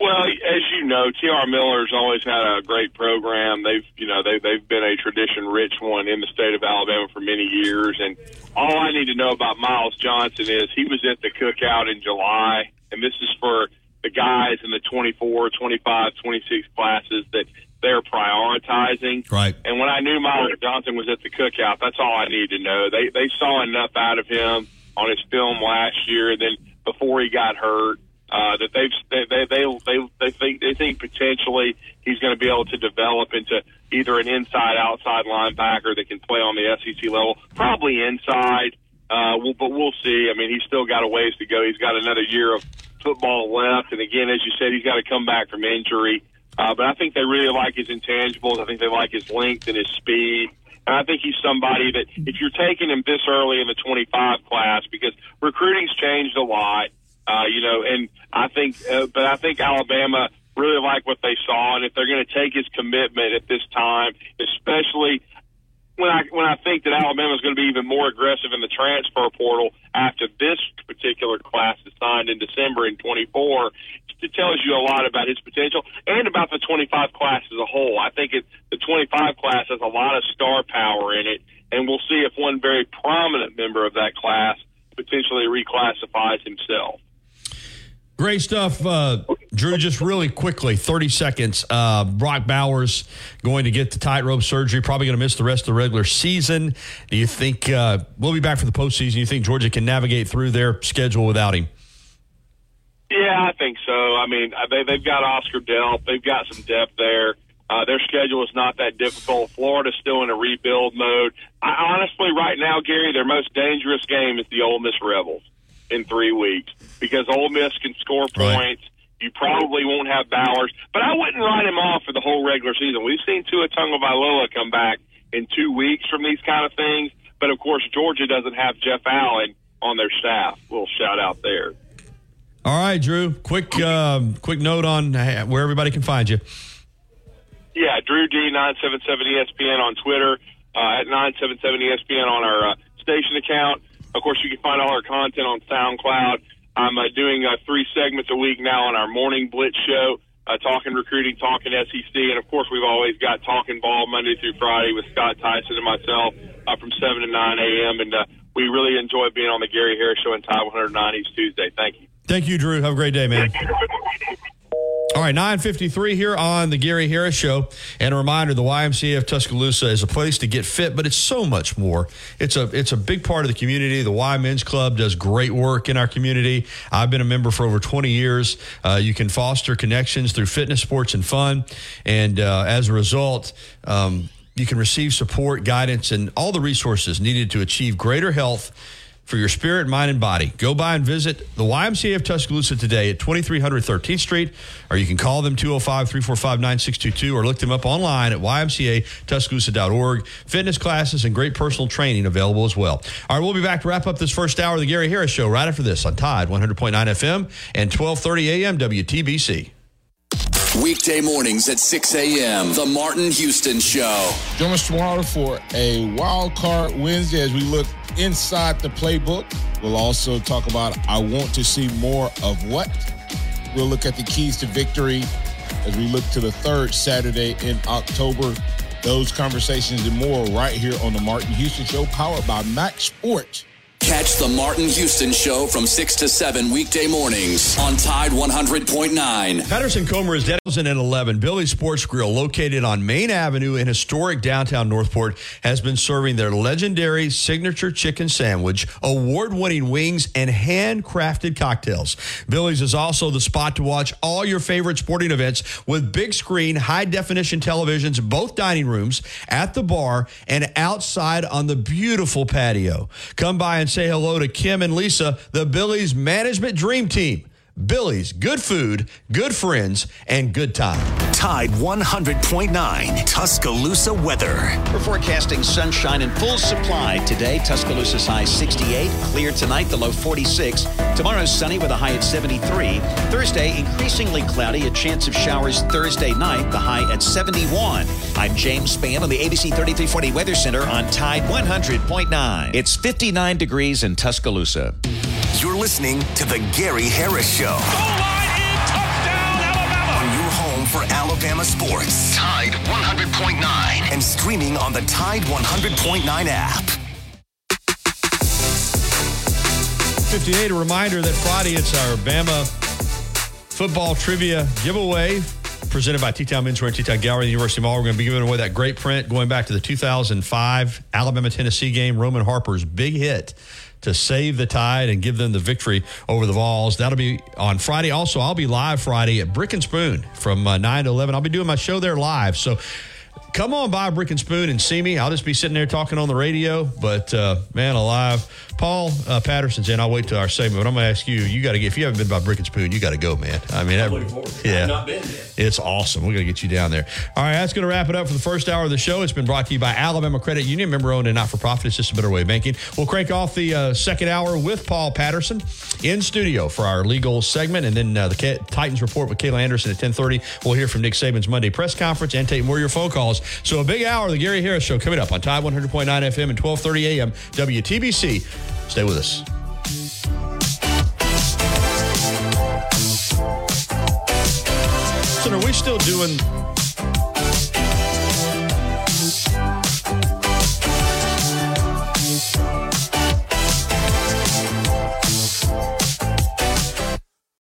Well, as know, TR Miller's always had a great program. They've, you know, they, they've been a tradition-rich one in the state of Alabama for many years. And all I need to know about Miles Johnson is he was at the cookout in July, and this is for the guys in the 24, 25, 26 classes that they're prioritizing. Right. And when I knew Miles Johnson was at the cookout, that's all I needed to know. They they saw enough out of him on his film last year, and then before he got hurt, uh, that they've they they they they, they think they think potentially he's going to be able to develop into either an inside outside linebacker that can play on the SEC level, probably inside. Uh, we'll, but we'll see. I mean, he's still got a ways to go. He's got another year of football left, and again, as you said, he's got to come back from injury. Uh, but I think they really like his intangibles. I think they like his length and his speed. And I think he's somebody that if you're taking him this early in the 25 class, because recruiting's changed a lot, uh, you know, and I think, uh, but I think Alabama really like what they saw, and if they're going to take his commitment at this time, especially when I when I think that Alabama is going to be even more aggressive in the transfer portal after this particular class is signed in December in 24, it tells you a lot about his potential and about the 25 class as a whole. I think it, the 25 class has a lot of star power in it, and we'll see if one very prominent member of that class potentially reclassifies himself. Great stuff. Uh, Drew, just really quickly, 30 seconds. Uh, Brock Bowers going to get the tightrope surgery, probably going to miss the rest of the regular season. Do you think uh, we'll be back for the postseason? You think Georgia can navigate through their schedule without him? Yeah, I think so. I mean, uh, they, they've got Oscar Delp. They've got some depth there. Uh, their schedule is not that difficult. Florida's still in a rebuild mode. I, honestly, right now, Gary, their most dangerous game is the Ole Miss Rebels in three weeks because Ole Miss can score points. You probably won't have Bowers, but I wouldn't write him off for the whole regular season. We've seen Tua Tagovailoa come back in two weeks from these kind of things, but of course, Georgia doesn't have Jeff Allen on their staff. Little shout out there. All right, Drew. Quick, um, quick note on where everybody can find you. Yeah, Drew D nine seven seven ESPN on Twitter, uh, at nine seven seven ESPN on our uh, station account. Of course, you can find all our content on SoundCloud. I'm uh, doing uh, three segments a week now on our morning blitz show, uh, talking recruiting, talking SEC, and of course, we've always got talking ball Monday through Friday with Scott Tyson and myself uh, from seven to nine a.m. And uh, we really enjoy being on the Gary Harris Show in Tide 109 East Tuesday. Thank you. Thank you, Drew. Have a great day, man. All right, 953 here on the Gary Harris Show. And a reminder, the YMCA of Tuscaloosa is a place to get fit, but it's so much more. It's a it's a big part of the community. The Y Men's Club does great work in our community. I've been a member for over 20 years. Uh, you can foster connections through fitness, sports, and fun. And uh, as a result, um, you can receive support, guidance, and all the resources needed to achieve greater health for your spirit, mind, and body. Go by and visit the YMCA of Tuscaloosa today at 2300 13th Street, or you can call them 205 345 9622 or look them up online at ymcatuscaloosa.org. Fitness classes and great personal training available as well. All right, we'll be back to wrap up this first hour of the Gary Harris Show right after this on Tide 100.9 FM and 1230 AM WTBC. Weekday mornings at 6 a.m. The Martin Houston Show. Join us tomorrow for a wild card Wednesday as we look inside the playbook. We'll also talk about I want to see more of what. We'll look at the keys to victory as we look to the third Saturday in October. Those conversations and more right here on the Martin Houston Show, powered by Max Sports. Catch the Martin Houston Show from 6 to 7 weekday mornings on Tide 100.9. Patterson Comer is dead. 2011. Billy Sports Grill, located on Main Avenue in historic downtown Northport, has been serving their legendary signature chicken sandwich, award winning wings, and handcrafted cocktails. Billy's is also the spot to watch all your favorite sporting events with big screen, high definition televisions, both dining rooms, at the bar, and outside on the beautiful patio. Come by and say hello to Kim and Lisa, the Billy's management dream team. Billy's, good food, good friends, and good time. Tide 100.9 Tuscaloosa weather. We're forecasting sunshine in full supply today. Tuscaloosa's high 68. Clear tonight, the low 46. Tomorrow's sunny with a high at 73. Thursday, increasingly cloudy. A chance of showers Thursday night, the high at 71. I'm James Spann on the ABC 3340 Weather Center on Tide 100.9. It's 59 degrees in Tuscaloosa. You're listening to the Gary Harris Show. On your home for Alabama sports. Tide 100.9 and streaming on the Tide 100.9 app. 58, a reminder that Friday it's our Bama football trivia giveaway presented by T-Town Menswear and T-Town Gallery, the University Mall. We're going to be giving away that great print going back to the 2005 Alabama-Tennessee game. Roman Harper's big hit to save the Tide and give them the victory over the Vols. That'll be on Friday. Also, I'll be live Friday at Brick and Spoon from uh, 9 to 11. I'll be doing my show there live. So come on by Brick and Spoon and see me. I'll just be sitting there talking on the radio. But, uh, man, alive. Paul uh, Patterson's in. I'll wait till our segment. But I'm going to ask you, you got to get, if you haven't been by Brick and Spoon, you got to go, man. I mean, that, yeah. not been there. It's awesome. We're going to get you down there. All right, that's going to wrap it up for the first hour of the show. It's been brought to you by Alabama Credit Union, member owned and not for profit. It's just a better way of banking. We'll crank off the uh, second hour with Paul Patterson in studio for our legal segment, and then uh, the Titans report with Kayla Anderson at 10:30. We'll hear from Nick Saban's Monday press conference and take more of your phone calls. So a big hour of the Gary Harris Show coming up on Tide 100.9 FM and 12:30 a.m. WTBC. Stay with us. So are we still doing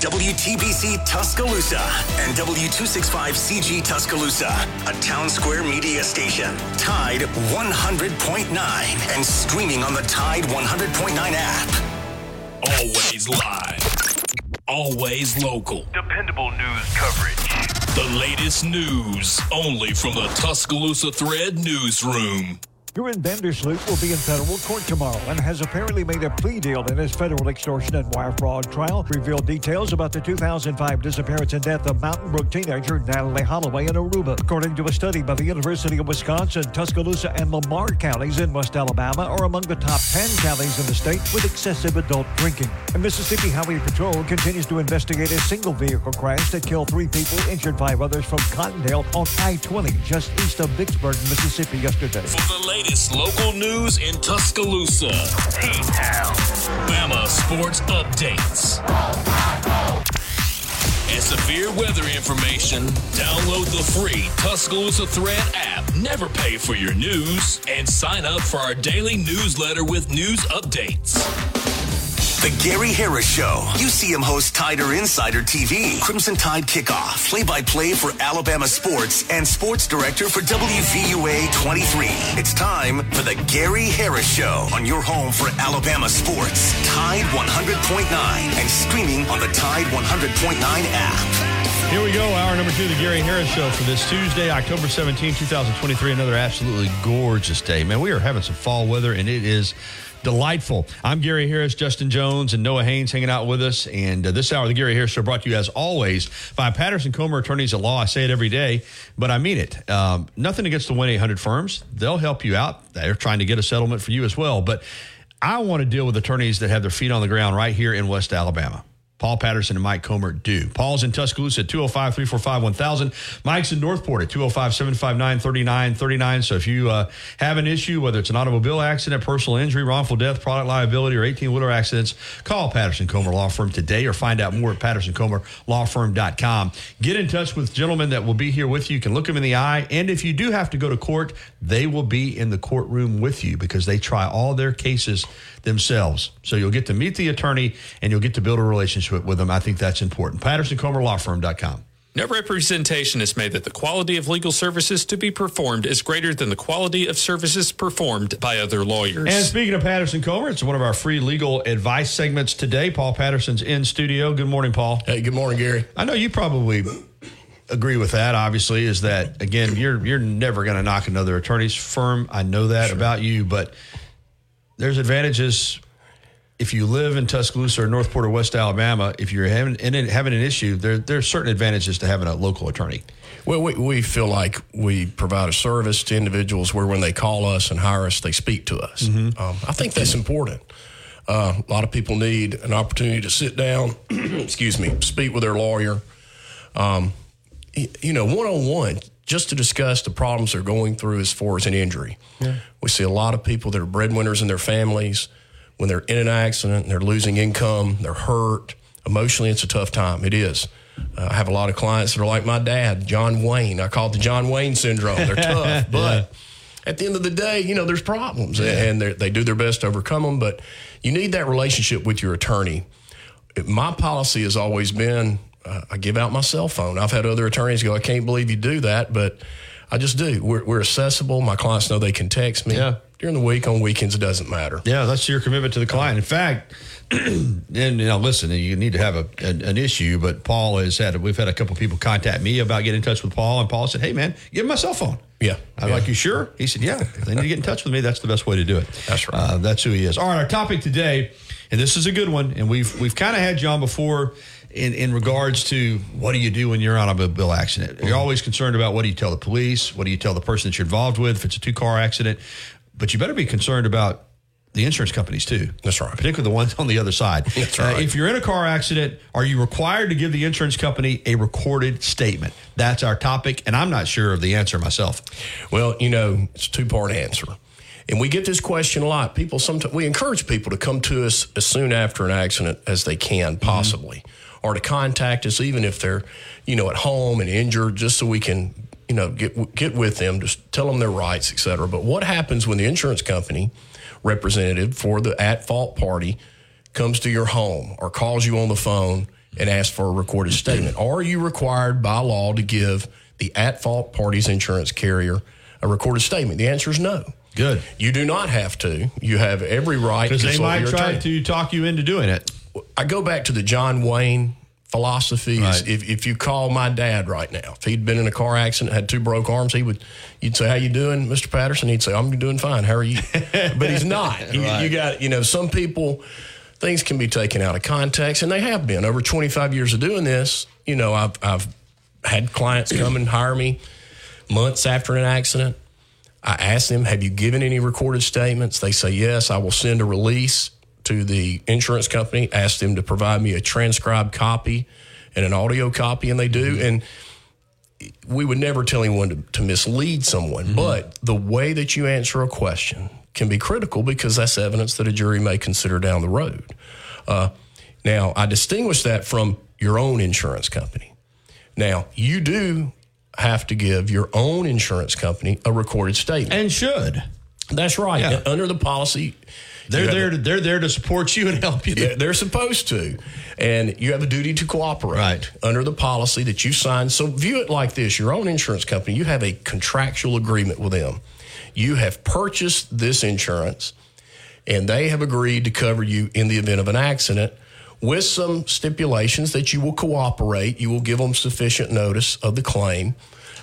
WTBC Tuscaloosa and W265CG Tuscaloosa, a town square media station. Tide 100.9 and streaming on the Tide 100.9 app. Always live. Always local. Dependable news coverage. The latest news only from the Tuscaloosa Thread newsroom. Joran van der Sloot will be in federal court tomorrow and has apparently made a plea deal in his federal extortion and wire fraud trial. Revealed details about the 2005 disappearance and death of Mountain Brook teenager Natalee Holloway in Aruba. According to a study by the University of Wisconsin, Tuscaloosa and Lamar counties in West Alabama are among the top 10 counties in the state with excessive adult drinking. And Mississippi Highway Patrol continues to investigate a single vehicle crash that killed three people, injured five others from Cottondale on I-20 just east of Vicksburg, Mississippi yesterday. For the latest local news in Tuscaloosa, T-Town, Bama Sports Updates. And severe weather information, download the free Tuscaloosa Thread app. Never pay for your news and sign up for our daily newsletter with news updates. The Gary Harris Show. UCM host Tider Insider TV. Crimson Tide Kickoff. Play by play for Alabama sports and sports director for WVUA 23. It's time for the Gary Harris Show on your home for Alabama sports. Tide 100.9 and streaming on the Tide 100.9 app. Here we go, hour number two the Gary Harris Show for this Tuesday, October 17, 2023. Another absolutely gorgeous day. Man, we are having some fall weather, and it is delightful. I'm Gary Harris, Justin Jones, and Noah Haynes hanging out with us. And uh, this hour of the Gary Harris Show brought to you, as always, by Patterson Comer Attorneys at Law. I say it every day, but I mean it. Um, nothing against the 1 800 firms. They'll help you out. They're trying to get a settlement for you as well. But I want to deal with attorneys that have their feet on the ground right here in West Alabama. Paul Patterson and Mike Comer do. Paul's in Tuscaloosa at 205 345 1000. Mike's in Northport at 205 759 3939. So if you uh, have an issue, whether it's an automobile accident, personal injury, wrongful death, product liability, or 18 wheeler accidents, call Patterson Comer Law Firm today or find out more at pattersoncomerlawfirm.com. Get in touch with gentlemen that will be here with you. You can look them in the eye. And if you do have to go to court, they will be in the courtroom with you because they try all their cases themselves. So you'll get to meet the attorney and you'll get to build a relationship with them. I think that's important. PattersonComerLawFirm.com. No representation is made that the quality of legal services to be performed is greater than the quality of services performed by other lawyers. And speaking of Patterson Comer, it's one of our free legal advice segments today. Paul Patterson's in studio. Good morning, Paul. Hey, good morning, Gary. I know you probably agree with that obviously is that again you're you're never going to knock another attorney's firm i know that sure. about you but there's advantages if you live in Tuscaloosa or Northport or West Alabama. If you're having having an issue, there there are certain advantages to having a local attorney. Well, we, we feel like we provide a service to individuals where when they call us and hire us, they speak to us. Mm-hmm. Um, I think that's important. Uh, a lot of people need an opportunity to sit down, excuse me, speak with their lawyer. Um, you know, one on one, just to discuss the problems they're going through as far as an injury. Yeah. We see a lot of people that are breadwinners in their families. When they're in an accident, they're losing income, they're hurt. Emotionally, it's a tough time. It is. Uh, I have a lot of clients that are like my dad, John Wayne. I call it the John Wayne syndrome. They're tough, but yeah. at the end of the day, you know, there's problems, yeah. and they do their best to overcome them. But you need that relationship with your attorney. My policy has always been uh, I give out my cell phone. I've had other attorneys go, I can't believe you do that, but I just do. We're, we're accessible. My clients know they can text me. Yeah. During the week, on weekends, it doesn't matter. Yeah, that's your commitment to the client. In fact, and you know, listen, you need to have a, an, an, issue, but Paul has had, we've had a couple people contact me about getting in touch with Paul, and Paul said, hey, man, give him my cell phone. Yeah. I'm yeah. like, you sure? He said, yeah. If they need to get in touch with me, that's the best way to do it. That's right. Uh, that's who he is. All right, our topic today, and this is a good one, and we've we've kind of had John before in, in regards to what do you do when you're on a automobile accident? You're always concerned about what do you tell the police? What do you tell the person that you're involved with if it's a two car accident? But you better be concerned about the insurance companies too. That's right. Particularly the ones on the other side. That's Uh, right. if you're in a car accident, are you required to give the insurance company a recorded statement? That's our topic, and I'm not sure of the answer myself. Well, you know, it's a two part answer. And we get this question a lot. People sometimes we encourage people to come to us as soon after an accident as they can possibly, or to contact us even if they're, you know, at home and injured, just so we can, you know, get get with them, just tell them their rights, et cetera. But what happens when the insurance company representative for the at fault party comes to your home or calls you on the phone and asks for a recorded statement? Are you required by law to give the at fault party's insurance carrier a recorded statement? The answer is no. Good. You do not have to. You have every right Because they might try attorney. to talk you into doing it. I go back to the John Wayne philosophy. is Right. If, if you call my dad right now, if he'd been in a car accident, had two broke arms, he would. You'd say, "How you doing, Mr. Patterson?" He'd say, "I'm doing fine. How are you?" but he's not. You- Right. You got you know some people. Things can be taken out of context, and they have been over 25 years of doing this. You know, I've I've had clients come and hire me months after an accident. I ask them, Have you given any recorded statements? They say, Yes. I will send a release to the insurance company, ask them to provide me a transcribed copy and an audio copy, and they do. And we would never tell anyone to, to mislead someone, but the way that you answer a question can be critical because that's evidence that a jury may consider down the road. Uh, now, I distinguish that from your own insurance company. Now, you do have to give your own insurance company a recorded statement. And should. That's right. Yeah. Under the policy, They're you there. To, they're there to support you and help you. yeah, they're supposed to. And you have a duty to cooperate Right. under the policy that you signed. So view it like this your own insurance company, you have a contractual agreement with them. You have purchased this insurance, and they have agreed to cover you in the event of an accident with some stipulations that you will cooperate. You will give them sufficient notice of the claim.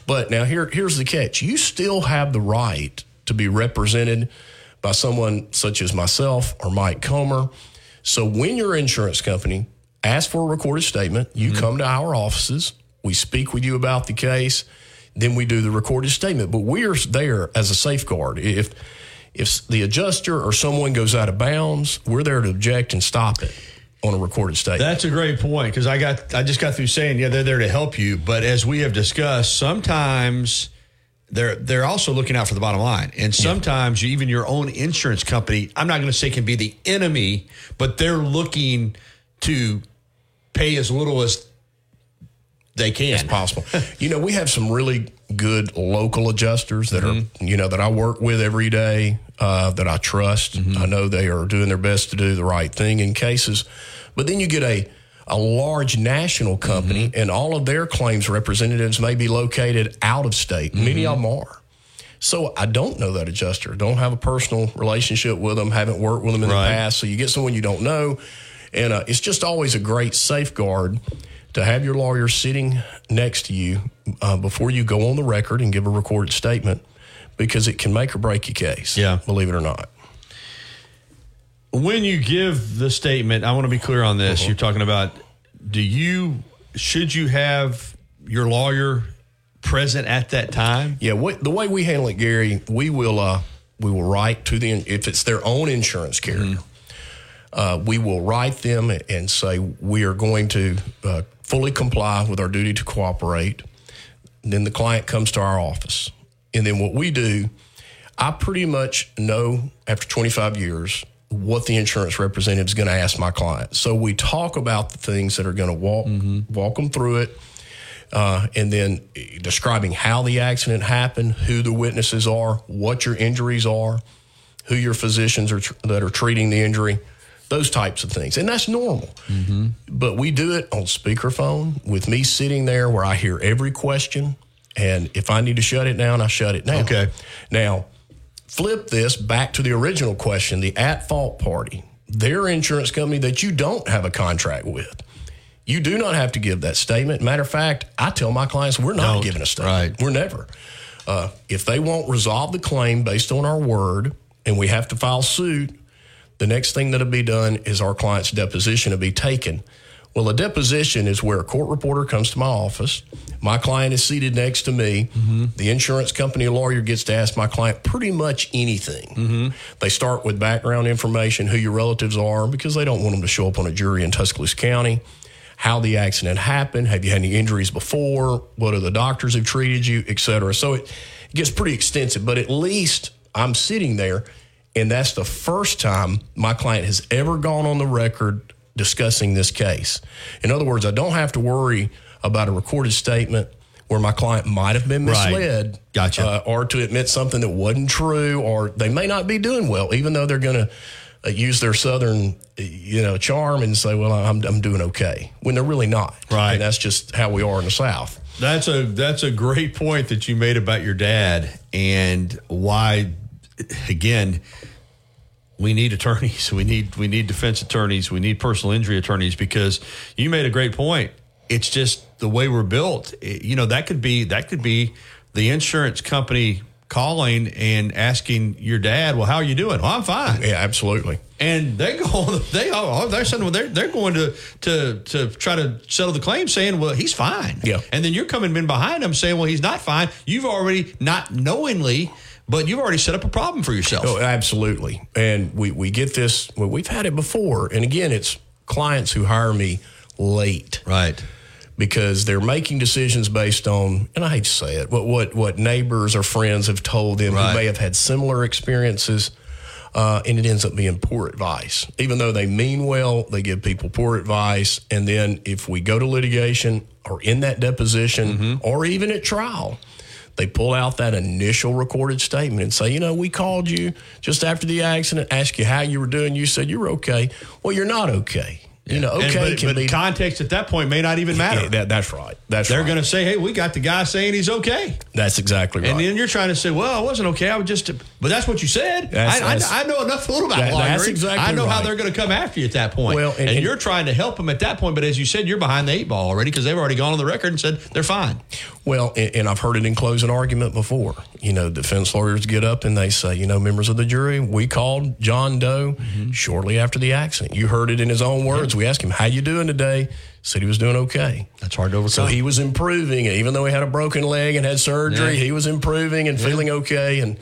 But now here, here's the catch you still have the right to be represented by someone such as myself or Mike Comer. So when your insurance company asks for a recorded statement, you mm-hmm. come to our offices, we speak with you about the case, then we do the recorded statement. But we're there as a safeguard. If if the adjuster or someone goes out of bounds, we're there to object and stop it on a recorded statement. That's a great point because I got I just got through saying yeah they're there to help you, but as we have discussed, sometimes they're they're also looking out for the bottom line, and sometimes you, even your own insurance company, I'm not going to say can be the enemy, but they're looking to pay as little as they can. as possible. you know, we have some really good local adjusters that are, you know, that I work with every day, uh, that I trust. I know they are doing their best to do the right thing in cases. But then you get a a large national company, and all of their claims representatives may be located out of state. Many of them are. So I don't know that adjuster. Don't have a personal relationship with them. Haven't worked with them in Right. the past. So you get someone you don't know, and uh, it's just always a great safeguard to have your lawyer sitting next to you uh, before you go on the record and give a recorded statement, because it can make or break your case. Yeah. believe it or not. When you give the statement, I want to be clear on this. You're talking about do you should you have your lawyer present at that time? Yeah, what, the way we handle it, Gary, we will uh, we will write to the if it's their own insurance carrier. Uh, we will write them and say we are going to uh, fully comply with our duty to cooperate. Then the client comes to our office, and then what we do, I pretty much know after 25 years what the insurance representative is going to ask my client. So we talk about the things that are going to walk mm-hmm. walk them through it uh, and then eh, describing how the accident happened, who the witnesses are, what your injuries are, who your physicians are tr- that are treating the injury, those types of things, and that's normal. Mm-hmm. But we do it on speakerphone with me sitting there where I hear every question, and if I need to shut it down, I shut it down. Okay. Now, flip this back to the original question: the at fault party, their insurance company that you don't have a contract with. You do not have to give that statement. Matter of fact, I tell my clients we're not Don't. giving a statement. Right. We're never. Uh, if they won't resolve the claim based on our word and we have to file suit, the next thing that'll be done is our client's deposition will be taken. Well, a deposition is where a court reporter comes to my office. My client is seated next to me. Mm-hmm. The insurance company lawyer gets to ask my client pretty much anything. Mm-hmm. They start with background information, who your relatives are, because they don't want them to show up on a jury in Tuscaloosa County. How the accident happened? Have you had any injuries before? What are the doctors who've treated you, et cetera? So it gets pretty extensive, but at least I'm sitting there, and that's the first time my client has ever gone on the record discussing this case. In other words, I don't have to worry about a recorded statement where my client might have been Right. misled, Gotcha. uh, or to admit something that wasn't true, or they may not be doing well, even though they're going to uh, use their southern, you know, charm and say, "Well, I'm I'm doing okay," when they're really not. Right, and that's just how we are in the South. That's a that's a great point that you made about your dad and why again we need attorneys. We need we need defense attorneys. We need personal injury attorneys because you made a great point. It's just the way we're built. It- you know that could be that could be the insurance company calling and asking your dad well how are you doing? Well i'm fine. Yeah absolutely. And they go they oh, oh they're saying they're they're going to to to try to settle the claim saying well he's fine. Yeah. and then you're coming in behind him saying well he's not fine. You've already not knowingly but you've already set up a problem for yourself Oh, absolutely. And we, we get this, well, we've had it before. And again, it's clients who hire me late. Right. Because they're making decisions based on, and I hate to say it, what what, what neighbors or friends have told them Right. who may have had similar experiences. Uh, and it ends up being poor advice. Even though they mean well, they give people poor advice. And then if we go to litigation or in that deposition Mm-hmm. or even at trial, they pull out that initial recorded statement and say, you know, we called you just after the accident, asked you how you were doing. You said you were okay. Well, you're not okay. You know, And- okay but, can but be context at that point may not even matter Yeah, that, that's right. That's they're right. going to say hey we got the guy saying he's okay That's exactly right. and then you're trying to say well i wasn't okay i was just but that's what you said That's- I, that's- I, know enough a little about That- that's exactly i know how they're going to come after you at that point Well, and, and- and- you're trying to help them at that point but as you said you're behind the eight ball already because they've already gone on the record and said they're fine Well, and, and I've heard it in closing argument before. You know, defense lawyers get up and they say, you know, members of the jury, we called John Doe mm-hmm. shortly after the accident. You heard it in his own words. We asked him, "How you doing today?" Said he was doing okay. That's hard to overcome. So he was improving, even though he had a broken leg and had surgery. Yeah. He was improving and feeling okay. And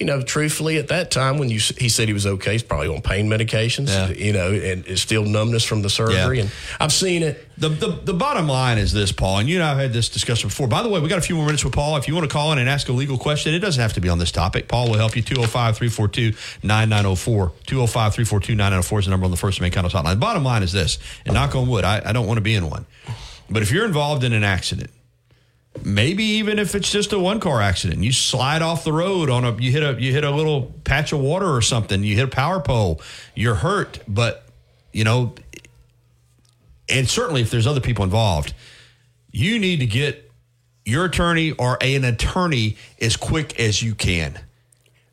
you know, truthfully, at that time when you he said he was okay, he's probably on pain medications. Yeah. You know, and it's still numbness from the surgery. Yeah. And I've seen it. The, the the bottom line is this, Paul, and you and I have had this discussion before. By the way, we got a few more minutes with Paul. If you want to call in and ask a legal question, it doesn't have to be on this topic. Paul will help you. 205 342 9904. 205 342 9904 is the number on the First Main Condos hotline. The bottom line is this, and knock on wood, I, I don't want to be in one. But if you're involved in an accident, maybe even if it's just a one car accident, you slide off the road on a you hit a you hit a little patch of water or something, you hit a power pole, you're hurt, but you know and certainly if there's other people involved, you need to get your attorney or an attorney as quick as you can.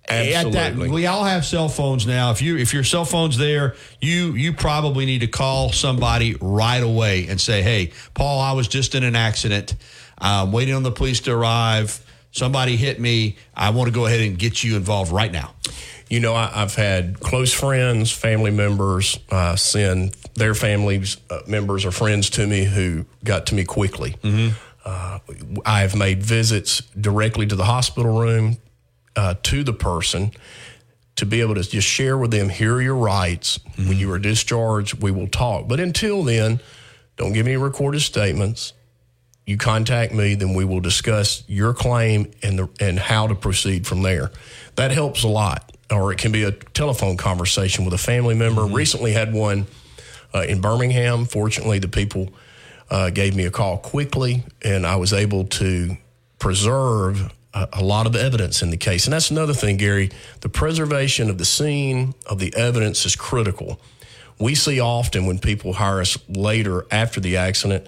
At that- Absolutely. we all have cell phones now. If you if your cell phone's there, you you probably need to call somebody right away and say, "Hey, Paul, I was just in an accident. I'm waiting on the police to arrive. Somebody hit me. I want to go ahead and get you involved right now." You know, I, I've had close friends, family members uh, send their families uh, members or friends to me who got to me quickly. Uh, I have made visits directly to the hospital room uh, to the person to be able to just share with them here are your rights. When you are discharged, we will talk. But until then, don't give any recorded statements. You contact me, then we will discuss your claim and the and how to proceed from there. That helps a lot. Or it can be a telephone conversation with a family member. Recently had one uh, in Birmingham. Fortunately, the people uh, gave me a call quickly, and I was able to preserve a, a lot of evidence in the case. And that's another thing, Gary. The preservation of the scene of the evidence is critical. We see often when people hire us later after the accident,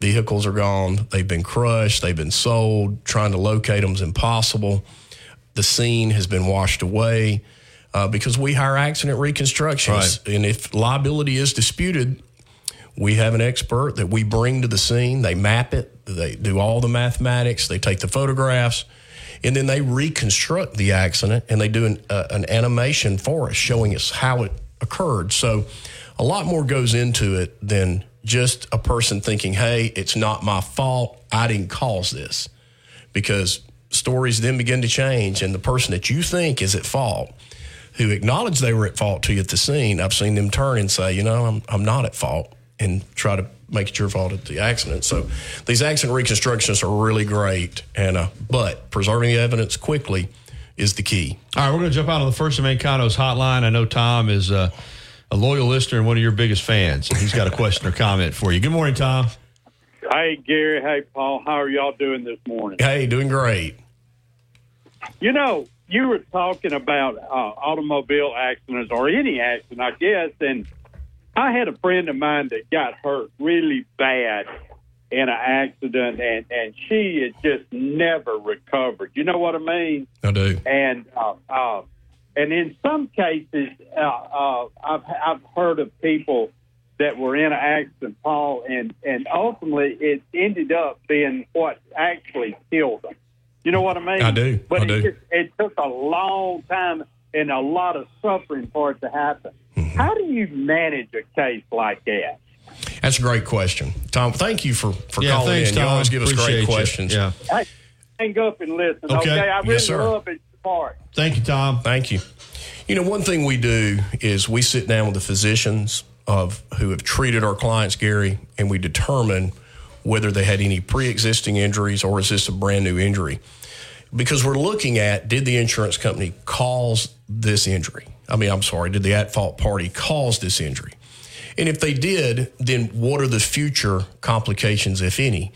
vehicles are gone, they've been crushed, they've been sold, trying to locate them is impossible. The scene has been washed away uh, because we hire accident reconstructions. And if liability is disputed, we have an expert that we bring to the scene. They map it, they do all the mathematics, they take the photographs, and then they reconstruct the accident and they do an, uh, an animation for us showing us how it occurred. So a lot more goes into it than just a person thinking, hey, it's not my fault. I didn't cause this. Because stories then begin to change, and the person that you think is at fault, who acknowledged they were at fault to you at the scene, I've seen them turn and say, you know, I'm, I'm not at fault, and try to make it your fault at the accident. So these accident reconstructions are really great, and uh, but preserving the evidence quickly is the key. All right, we're going to jump out on the First and Main Condos hotline. I know Tom is uh, a loyal listener and one of your biggest fans. He's got a question or comment for you. Good morning, Tom. Hey, Gary. Hey, Paul. How are y'all doing this morning? Hey, doing great. You know, you were talking about uh, automobile accidents or any accident, I guess, and I had a friend of mine that got hurt really bad in an accident, and and she has just never recovered. You know what I mean? I do. And uh, uh, and in some cases, uh, uh, I've I've heard of people that were in an accident, Paul, and and ultimately it ended up being what actually killed them. You know what I mean? I do. But I it, do. Just, it took a long time and a lot of suffering for it to happen. Mm-hmm. How do you manage a case like that? That's a great question, Tom. Thank you for for Yeah, calling thanks, in. You always give us Appreciate great you. questions. Yeah. Hey, hang up and listen. Okay. Okay, I really Yes, sir. love it part. Thank you, Tom. Thank you. You know, one thing we do is we sit down with the physicians of who have treated our clients, Gary, and we determine whether they had any pre-existing injuries or is this a brand new injury. Because we're looking at did the insurance company cause this injury? I mean, I'm sorry, did the at fault party cause this injury? And if they did, then what are the future complications, if any?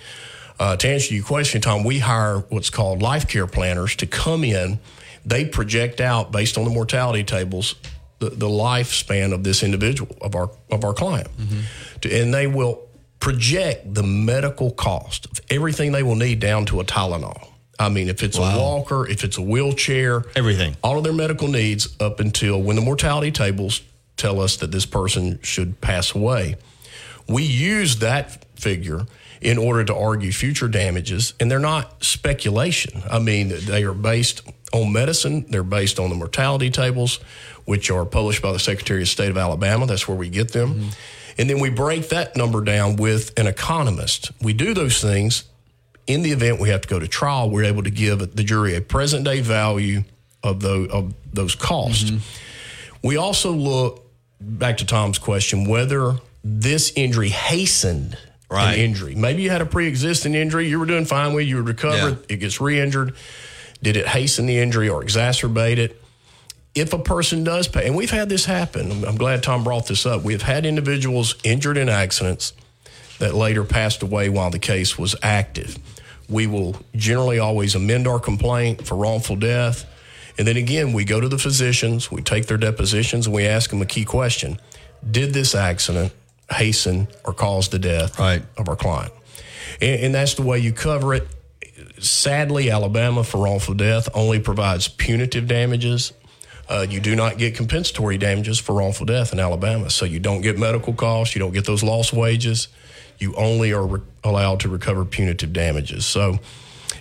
Uh, to answer your question, Tom, we hire what's called life care planners to come in. They project out based on the mortality tables the, the lifespan of this individual of our of our client, to, and they will project the medical cost of everything they will need down to a Tylenol. I mean, if it's a walker, if it's a wheelchair, Everything. all of their medical needs up until when the mortality tables tell us that this person should pass away. We use that figure in order to argue future damages, and they're not speculation. I mean, they are based on medicine, they're based on the mortality tables, which are published by the Secretary of State of Alabama. That's where we get them. Mm-hmm. And then we break that number down with an economist. We do those things in the event we have to go to trial, we're able to give the jury a present day value of those, of those costs. Mm-hmm. We also look back to Tom's question whether this injury hastened Right. an injury. Maybe you had a pre existing injury, you were doing fine with, you were recovered, it gets re injured. Did it hasten the injury or exacerbate it? If a person does pay, and we've had this happen, I'm- I'm glad Tom brought this up. We've had individuals injured in accidents that later passed away while the case was active. We will generally always amend our complaint for wrongful death. And then again, we go to the physicians, we take their depositions, and we ask them a key question Did this accident hasten or cause the death Right. of our client? And, and that's the way you cover it. Sadly, Alabama for wrongful death only provides punitive damages. Uh, you do not get compensatory damages for wrongful death in Alabama. So you don't get medical costs, you don't get those lost wages. You only are re- allowed to recover punitive damages. So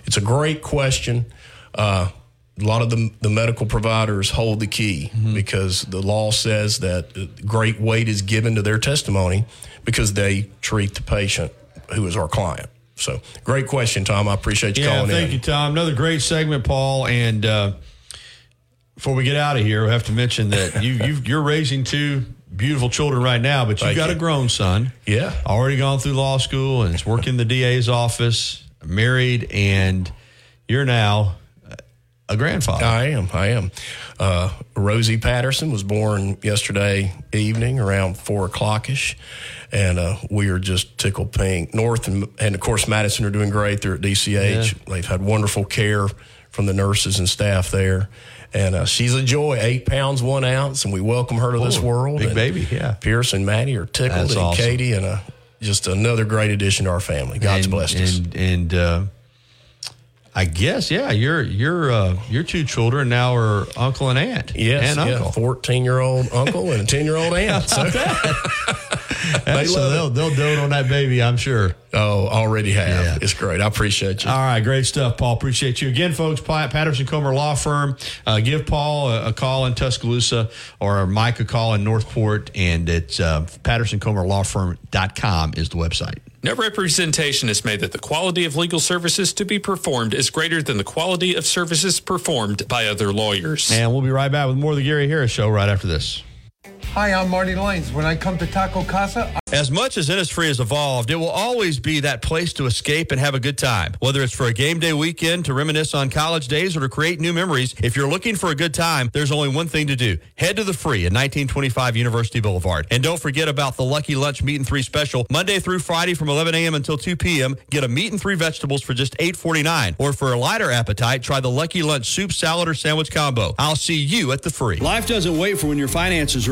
it's a great question. Uh, a lot of the, the medical providers hold the key because the law says that great weight is given to their testimony because they treat the patient who is our client. So, great question, Tom. I appreciate you Yeah, calling thank in. Thank you, Tom. Another great segment, Paul. And uh, before we get out of here, we have to mention that you you're raising two beautiful children right now, but you've got you. a grown son. Yeah. already gone through law school and is working in the DA's office, married, and you're now a grandfather. I am. I am. Uh, Rosie Patterson was born yesterday evening around four o'clock ish, and uh, we are just tickled pink. North and, and of course Madison are doing great. They're at DCH. They've had wonderful care from the nurses and staff there. And uh, she's a joy, eight pounds one ounce, and we welcome her to this world. big And baby, yeah. Pierce and Maddie are tickled, That's and awesome. Katie, and uh, just another great addition to our family. God's and, blessed us. and, And uh, I guess, yeah, your your uh, your two children now are uncle and aunt. Yes, and yeah, uncle. fourteen year old uncle and a ten year old aunt. So they so they'll they'll dote on that baby, I'm sure. Oh, already have. Yeah. It's great. I appreciate you. All right, great stuff, Paul. Appreciate you again, folks. Pa- Patterson Comer Law Firm. Uh, give Paul a, a call in Tuscaloosa or Mike a call in Northport, and it's uh, PattersonComerLawFirm.com is the website. No representation is made that the quality of legal services to be performed is greater than the quality of services performed by other lawyers. And we'll be right back with more of the Gary Harris Show right after this. Hi, I'm Marty Lanes. When I come to Taco Casa, As much as Innisfree has evolved, it will always be that place to escape and have a good time. Whether it's for a game day weekend, to reminisce on college days, or to create new memories, if you're looking for a good time, there's only one thing to do. Head to the free at 1925 University Boulevard. And don't forget about the Lucky Lunch Meat and Three special. Monday through Friday from 11 a.m. until 2 p.m., get a meat and three vegetables for just $8.49. Or for a lighter appetite, try the Lucky Lunch soup, salad, or sandwich combo. I'll see you at the free. Life doesn't wait for when your finances are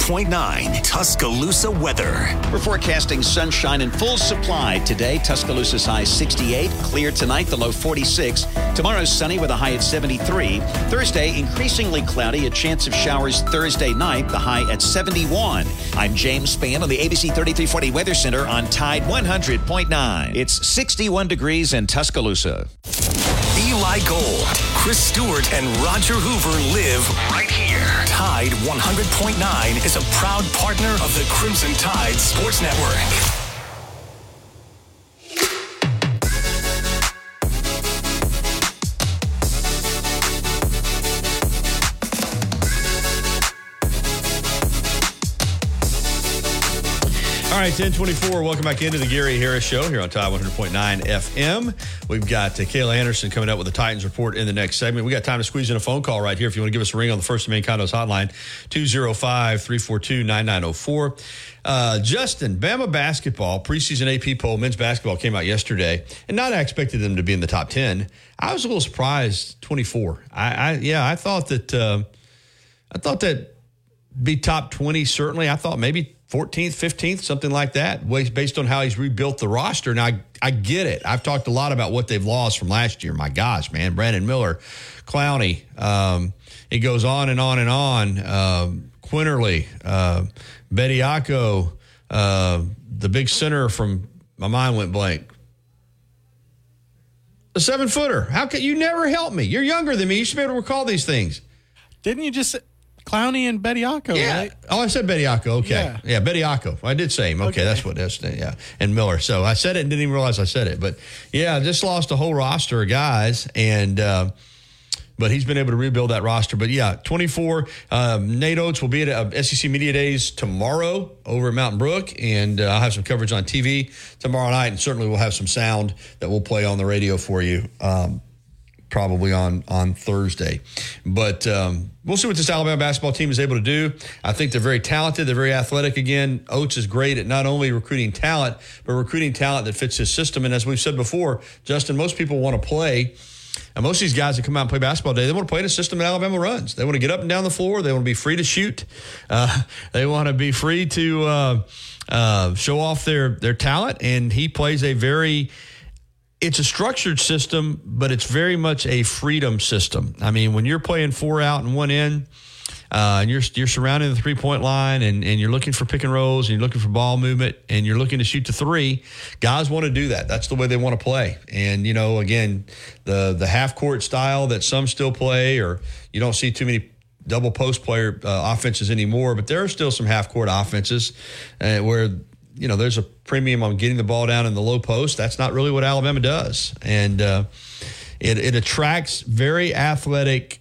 100.9 Tuscaloosa weather. We're forecasting sunshine in full supply today. Tuscaloosa's high 68. Clear tonight, the low 46. Tomorrow's sunny with a high at 73. Thursday, increasingly cloudy. A chance of showers Thursday night, the high at 71. I'm James Spann on the ABC 3340 Weather Center on Tide 100.9. It's 61 degrees in Tuscaloosa. Eli Gold, Chris Stewart, and Roger Hoover live right here. Tide 100.9 is a proud partner of the Crimson Tide Sports Network. Right, 1024. Welcome back into the Gary Harris Show here on Tide 100.9 FM. We've got uh, Kayla Anderson coming up with the Titans report in the next segment. We got time to squeeze in a phone call right here. If you want to give us a ring on the First and Main Condos hotline, 205 342 9904. Uh, Justin, Bama basketball, preseason AP poll, men's basketball came out yesterday, and not I expected them to be in the top 10. I was a little surprised, 24. I, I yeah, I thought that, uh, I thought that be top 20 certainly i thought maybe 14th 15th something like that based on how he's rebuilt the roster. Now I, I get it. I've talked a lot about what they've lost from last year. My gosh man brandon miller clowney um, it goes on and on and on. Um, quinerly uh, bediako uh, the big center from my mind went blank. A seven footer how could you never help me. You're younger than me. You should be able to recall these things. Didn't you just Clowney and Bediako, yeah. right? Oh, I said Bediako. Okay. Yeah. Yeah, Bediako. I did say him. Okay, Okay. that's what that's yeah. And Miller. So I said it and didn't even realize I said it. But yeah, just lost a whole roster of guys and uh, but he's been able to rebuild that roster. But yeah, 24. Um, Nate Oats will be at uh, SEC Media Days tomorrow over at Mountain Brook, and uh, I'll have some coverage on TV tomorrow night, and certainly we'll have some sound that we'll play on the radio for you. Um, probably on on Thursday. But um, we'll see what this Alabama basketball team is able to do. I think they're very talented. They're very athletic. Again, Oats is great at not only recruiting talent, but recruiting talent that fits his system. And as we've said before, Justin, most people want to play. And most of these guys that come out and play basketball today, they want to play in a system that Alabama runs. They want to get up and down the floor. They want to be free to shoot. Uh, they want to be free to uh, uh, show off their their talent. And he plays a very it's a structured system, but it's very much a freedom system. I mean, when you're playing four out and one in, uh, and you're you're surrounding the three point line, and, and you're looking for pick and rolls, and you're looking for ball movement, and you're looking to shoot the three. Guys want to do that. That's the way they want to play. And you know, again, the the half court style that some still play, or you don't see too many double post player uh, offenses anymore, but there are still some half court offenses uh, where you know there's a premium on getting the ball down in the low post. That's not really what Alabama does, and uh, it it attracts very athletic,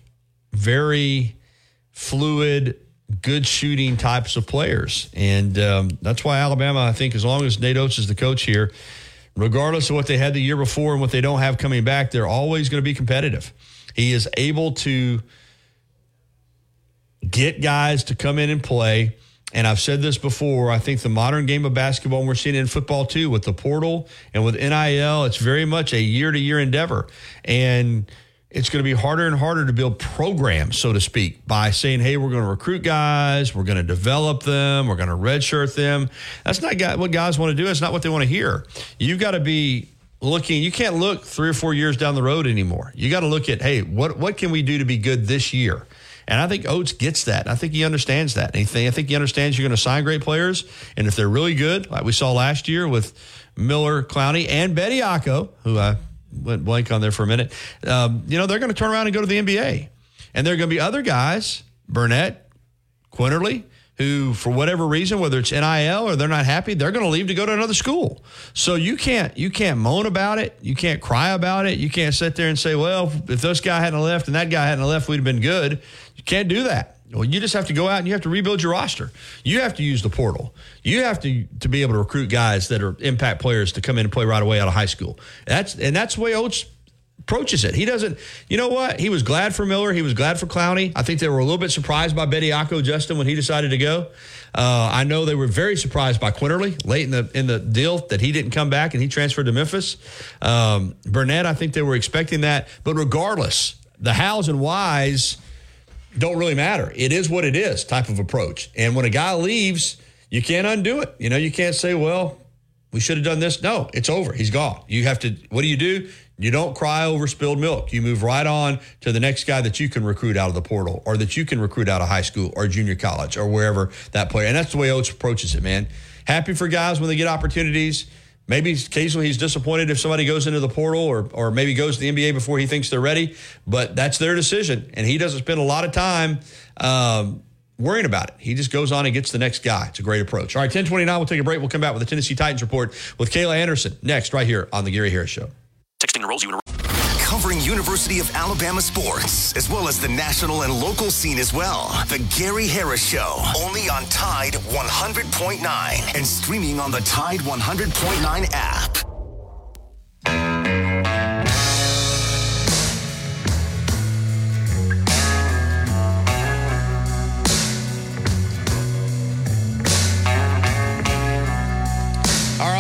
very fluid, good shooting types of players, and um, that's why Alabama, I think, as long as Nate Oats is the coach here. Regardless of what they had the year before and what they don't have coming back, they're always going to be competitive. He is able to get guys to come in and play and I've said this before, I think the modern game of basketball, and we're seeing it in football too, with the portal and with NIL, it's very much a year to year endeavor. And it's going to be harder and harder to build programs, so to speak, by saying, hey, we're going to recruit guys, we're going to develop them, we're going to redshirt them. That's not what guys want to do. It's not what they want to hear. You've got to be looking, you can't look three or four years down the road anymore. You got to look at, hey, what, what can we do to be good this year? And I think Oats gets that. I think he understands that. And I think he understands you're going to sign great players. And if they're really good, like we saw last year with Miller, Clowney, and Betty Bediako, who I went blank on there for a minute, um, you know, they're going to turn around and go to the NBA. And there are going to be other guys, Burnett, Quinerly, who, for whatever reason, whether it's NIL or they're not happy, they're going to leave to go to another school. So you can't you can't moan about it, you can't cry about it, you can't sit there and say, well, if this guy hadn't left and that guy hadn't left, we'd have been good. You can't do that. Well, you just have to go out and you have to rebuild your roster. You have to use the portal. You have to to be able to recruit guys that are impact players to come in and play right away out of high school. That's and that's the way Oats approaches it. He doesn't, you know what? He was glad for Miller. He was glad for Clowney. I think they were a little bit surprised by Bediako, Justin, when he decided to go. Uh, I know they were very surprised by Quinerly late in the in the deal that he didn't come back and he transferred to Memphis. Um, Burnett, I think they were expecting that. But regardless, the hows and whys don't really matter. It is what it is type of approach. And when a guy leaves, you can't undo it. You know, you can't say, well, we should have done this. No, it's over. He's gone. You have to, what do you do? You don't cry over spilled milk. You move right on to the next guy that you can recruit out of the portal or that you can recruit out of high school or junior college or wherever that player. And that's the way Oats approaches it, man. Happy for guys when they get opportunities. Maybe occasionally he's disappointed if somebody goes into the portal or, or maybe goes to the NBA before he thinks they're ready, but that's their decision. And he doesn't spend a lot of time um, worrying about it. He just goes on and gets the next guy. It's a great approach. All right, 1029, we'll take a break. We'll come back with the Tennessee Titans report with Kayla Anderson next, right here on The Gary Harris Show. Texting you in covering University of Alabama sports, as well as the national and local scene as well. The Gary Harris Show, only on Tide 100.9 and streaming on the Tide 100.9 app.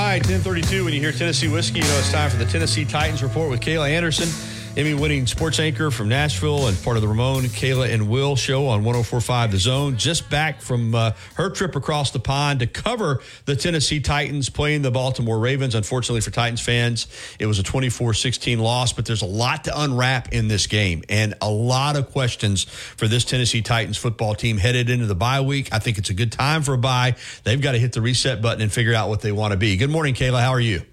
Right, 1032, when you hear Tennessee whiskey, you know it's time for the Tennessee Titans report with Kayla Anderson. Emmy winning sports anchor from Nashville and part of the Ramon, Kayla, and Will show on 1045 The Zone. Just back from uh, her trip across the pond to cover the Tennessee Titans playing the Baltimore Ravens. Unfortunately for Titans fans, it was a 24 16 loss, but there's a lot to unwrap in this game and a lot of questions for this Tennessee Titans football team headed into the bye week. I think it's a good time for a bye. They've got to hit the reset button and figure out what they want to be. Good morning, Kayla. How are you?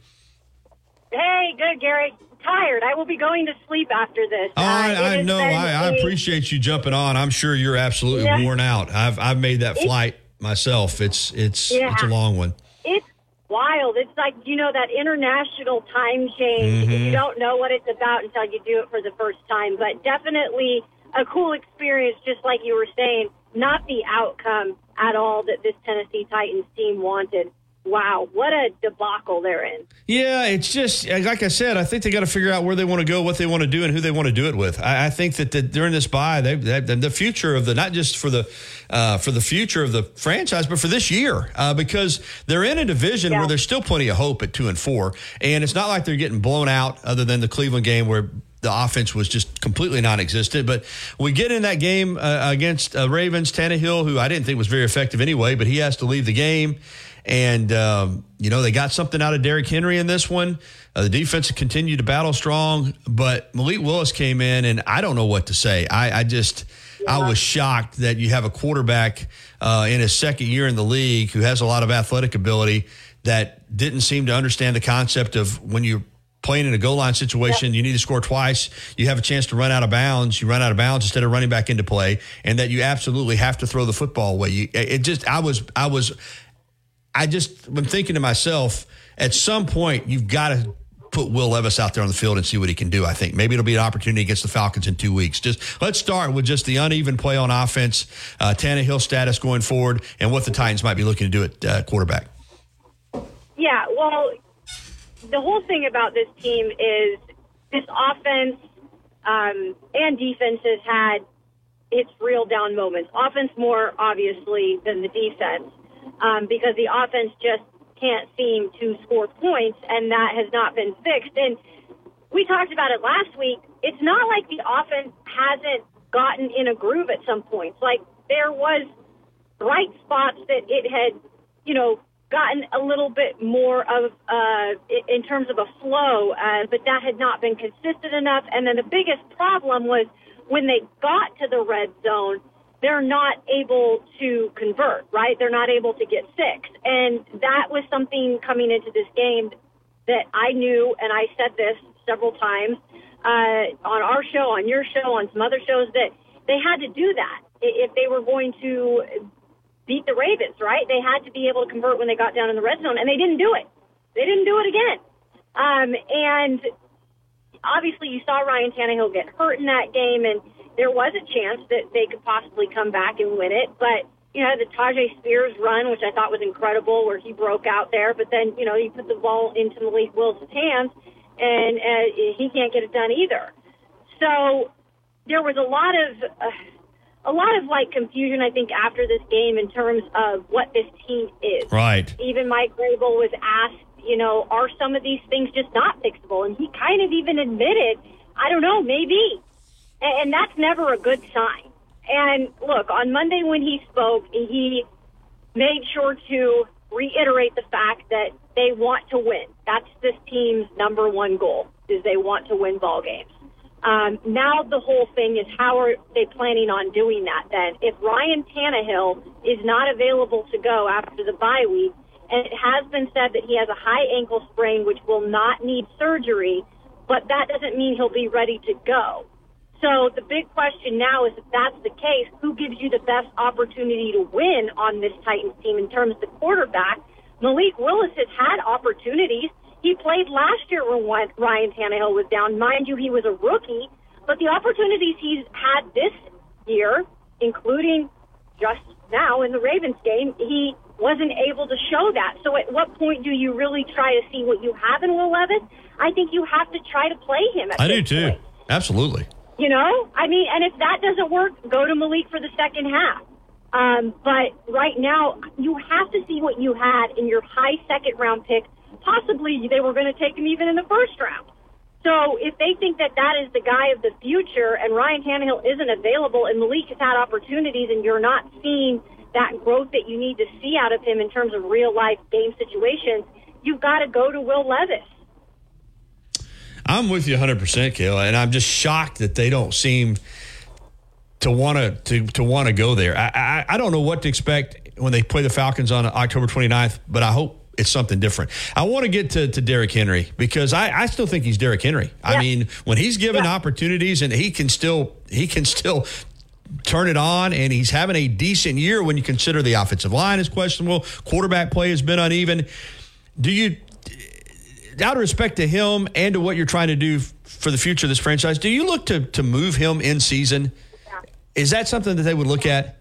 Hey, good, Gary tired. I will be going to sleep after this. Oh, I, uh, I know. I, I, appreciate you jumping on. I'm sure you're absolutely yeah. worn out. I've I've made that flight it's, myself. It's it's yeah. it's a long one. It's wild. It's like you know that international time change. Mm-hmm. You don't know what it's about until you do it for the first time. But definitely a cool experience, just like you were saying. Not the outcome at all that this Tennessee Titans team wanted wow, what a debacle they're in. Yeah, it's just like I said. I think they got to figure out where they want to go, what they want to do, and who they want to do it with. I, I think that the, during this bye, they, they, the future of the not just for the uh, for the future of the franchise, but for this year, uh, because they're in a division yeah. where there's still plenty of hope at two and four, and it's not like they're getting blown out, other than the Cleveland game where the offense was just completely non-existent. But we get in that game uh, against uh, Ravens, Tannehill, who I didn't think was very effective anyway, but he has to leave the game. And, um, you know, they got something out of Derrick Henry in this one. Uh, the defense continued to battle strong, but Malik Willis came in, and I don't know what to say. I, I just. I was shocked that you have a quarterback uh, in his second year in the league who has a lot of athletic ability that didn't seem to understand the concept of when you're playing in a goal line situation, you need to score twice. You have a chance to run out of bounds. You run out of bounds instead of running back into play, and that you absolutely have to throw the football away. You, it just, I was, I was I just am thinking to myself, at some point, you've got to put Will Levis out there on the field and see what he can do. I think maybe it'll be an opportunity against the Falcons in two weeks. Just let's start with just the uneven play on offense, uh, Tannehill status going forward, and what the Titans might be looking to do at uh, quarterback. Yeah, well, the whole thing about this team is this offense um, and defense has had its real down moments. Offense more obviously than the defense, um, because the offense just can't seem to score points, and that has not been fixed. And we talked about it last week. It's not like the offense hasn't gotten in a groove at some points. Like there was bright spots that it had, you know, gotten a little bit more of uh, in terms of a flow, uh, but that had not been consistent enough. And then the biggest problem was when they got to the red zone, they're not able to convert, right? They're not able to get six. And that was something coming into this game that I knew, and I said this several times uh, on our show, on your show, on some other shows, that they had to do that if they were going to beat the Ravens, right? They had to be able to convert when they got down in the red zone, and they didn't do it. They didn't do it again. Um, and obviously, you saw Ryan Tannehill get hurt in that game, and there was a chance that they could possibly come back and win it. But you know, the Tyjae Spears run, which I thought was incredible, where he broke out there, but then you know he put the ball into Malik Willis's hands, and uh, he can't get it done either. So there was a lot of. Uh, a lot of like confusion, I think, after this game in terms of what this team is. Right. Even Mike Vrabel was asked, you know, are some of these things just not fixable? And he kind of even admitted, I don't know, maybe. And that's never a good sign. And look, on Monday when he spoke, he made sure to reiterate the fact that they want to win. That's this team's number one goal, is they want to win ball games. Um, now the whole thing is how are they planning on doing that then? If Ryan Tannehill is not available to go after the bye week, and it has been said that he has a high ankle sprain which will not need surgery, but that doesn't mean he'll be ready to go. So the big question now is if that's the case, who gives you the best opportunity to win on this Titans team in terms of the quarterback? Malik Willis has had opportunities. He played last year when Ryan Tannehill was down. Mind you, he was a rookie, but the opportunities he's had this year, including just now in the Ravens game, he wasn't able to show that. So at what point do you really try to see what you have in Will Levis? I think you have to try to play him. I do too. Point. Absolutely. You know, I mean, and if that doesn't work, go to Malik for the second half. Um, but right now, you have to see what you had in your high second round pick possibly they were going to take him even in the first round. So if they think that that is the guy of the future and Ryan Tannehill isn't available and Malik has had opportunities and you're not seeing that growth that you need to see out of him in terms of real life game situations, you've got to go to Will Levis. I'm with you 100%, Kayla, and I'm just shocked that they don't seem to want to to want to go there. I, I I don't know what to expect when they play the Falcons on October 29th, but I hope it's something different. I want to get to, to Derrick Henry because I, I still think he's Derrick Henry. Yeah. I mean, when he's given yeah. opportunities and he can still he can still turn it on and he's having a decent year when you consider the offensive line is questionable, quarterback play has been uneven. Do you out of respect to him and to what you're trying to do for the future of this franchise, do you look to to move him in season? Is that something that they would look at?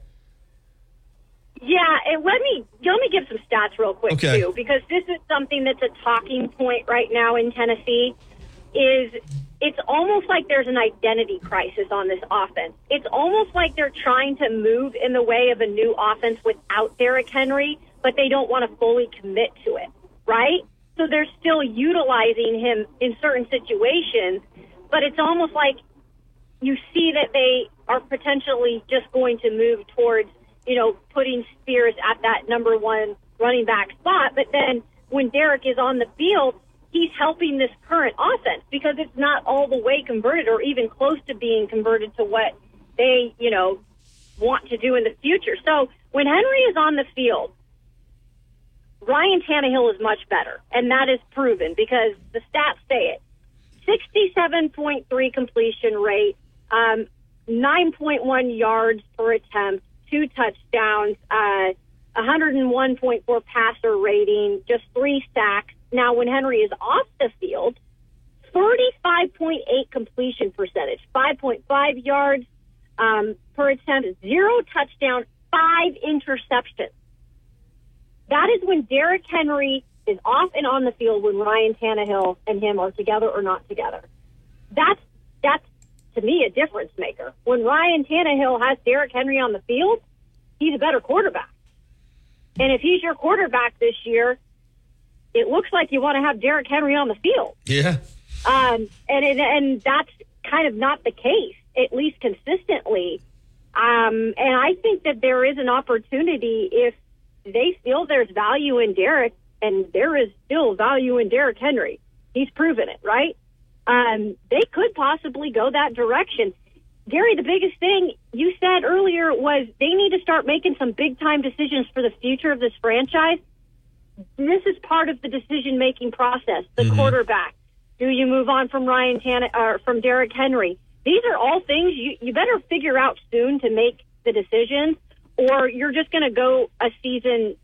Yeah, and let me let me give some stats real quick okay. too, because this is something that's a talking point right now in Tennessee. Is it's almost like there's an identity crisis on this offense. It's almost like they're trying to move in the way of a new offense without Derrick Henry, but they don't want to fully commit to it, right? So they're still utilizing him in certain situations, but it's almost like you see that they are potentially just going to move towards you know, putting Spears at that number one running back spot. But then when Derrick is on the field, he's helping this current offense because it's not all the way converted or even close to being converted to what they, you know, want to do in the future. So when Henry is on the field, Ryan Tannehill is much better, and that is proven because the stats say it. 67.3 completion rate, um, 9.1 yards per attempt, two touchdowns, uh, 101.4 passer rating, just three sacks. Now, when Henry is off the field, 35.8 completion percentage, 5.5 yards um, per attempt, zero touchdown, five interceptions. That is when Derrick Henry is off and on the field when Ryan Tannehill and him are together or not together. That's that's to me a difference maker. When Ryan Tannehill has Derrick Henry on the field, he's a better quarterback. And if he's your quarterback this year, it looks like you want to have Derrick Henry on the field. Yeah. Um, and it, and that's kind of not the case, at least consistently. Um, and I think that there is an opportunity if they feel there's value in Derrick, and there is still value in Derrick Henry. He's proven it, right? Um, they could possibly go that direction. Gary, the biggest thing you said earlier was they need to start making some big time decisions for the future of this franchise. This is part of the decision making process. The Mhm. quarterback. Do you move on from Ryan Tanner or from Derrick Henry? These are all things you, you better figure out soon to make the decisions, or you're just going to go a season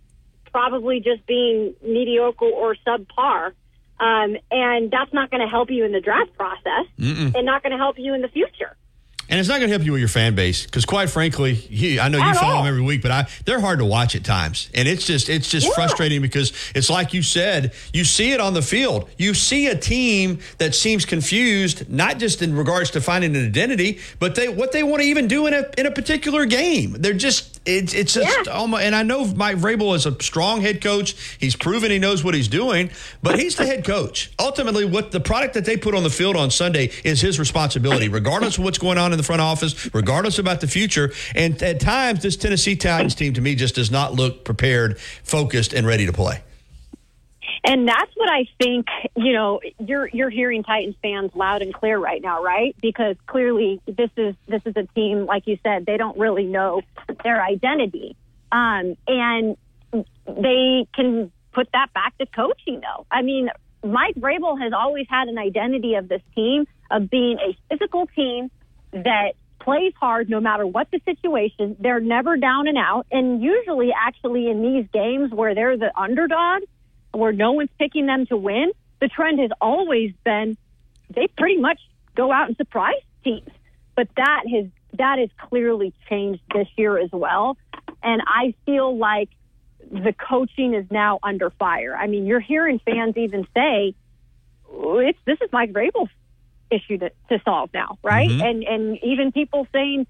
probably just being mediocre or subpar. Um, and that's not going to help you in the draft process Mm-mm. and not going to help you in the future. And it's not going to help you with your fan base because, quite frankly, you, I know you At follow all. them every week, but I, they're hard to watch at times, and it's just it's just Yeah. frustrating because it's like you said, you see it on the field. You see a team that seems confused, not just in regards to finding an identity, but they what they want to even do in a in a particular game. They're just it's it's just almost. Oh and I know Mike Vrabel is a strong head coach. He's proven he knows what he's doing, but he's the head coach. Ultimately, what the product that they put on the field on Sunday is his responsibility, regardless of what's going on in the front office, regardless about the future. And at times, this Tennessee Titans team to me just does not look prepared, focused, and ready to play. And that's what I think, you know, you're you're hearing Titans fans loud and clear right now, right? Because clearly this is this is a team like you said, they don't really know their identity. Um and they can put that back to coaching though. I mean, Mike Vrabel has always had an identity of this team of being a physical team that plays hard no matter what the situation. They're never down and out. And usually actually in these games where they're the underdog, where no one's picking them to win, the trend has always been they pretty much go out and surprise teams. But that has that has clearly changed this year as well. And I feel like the coaching is now under fire. I mean, you're hearing fans even say, "It's this is Mike Vrabel's issue to, to solve now, right?" Mhm. And and even people saying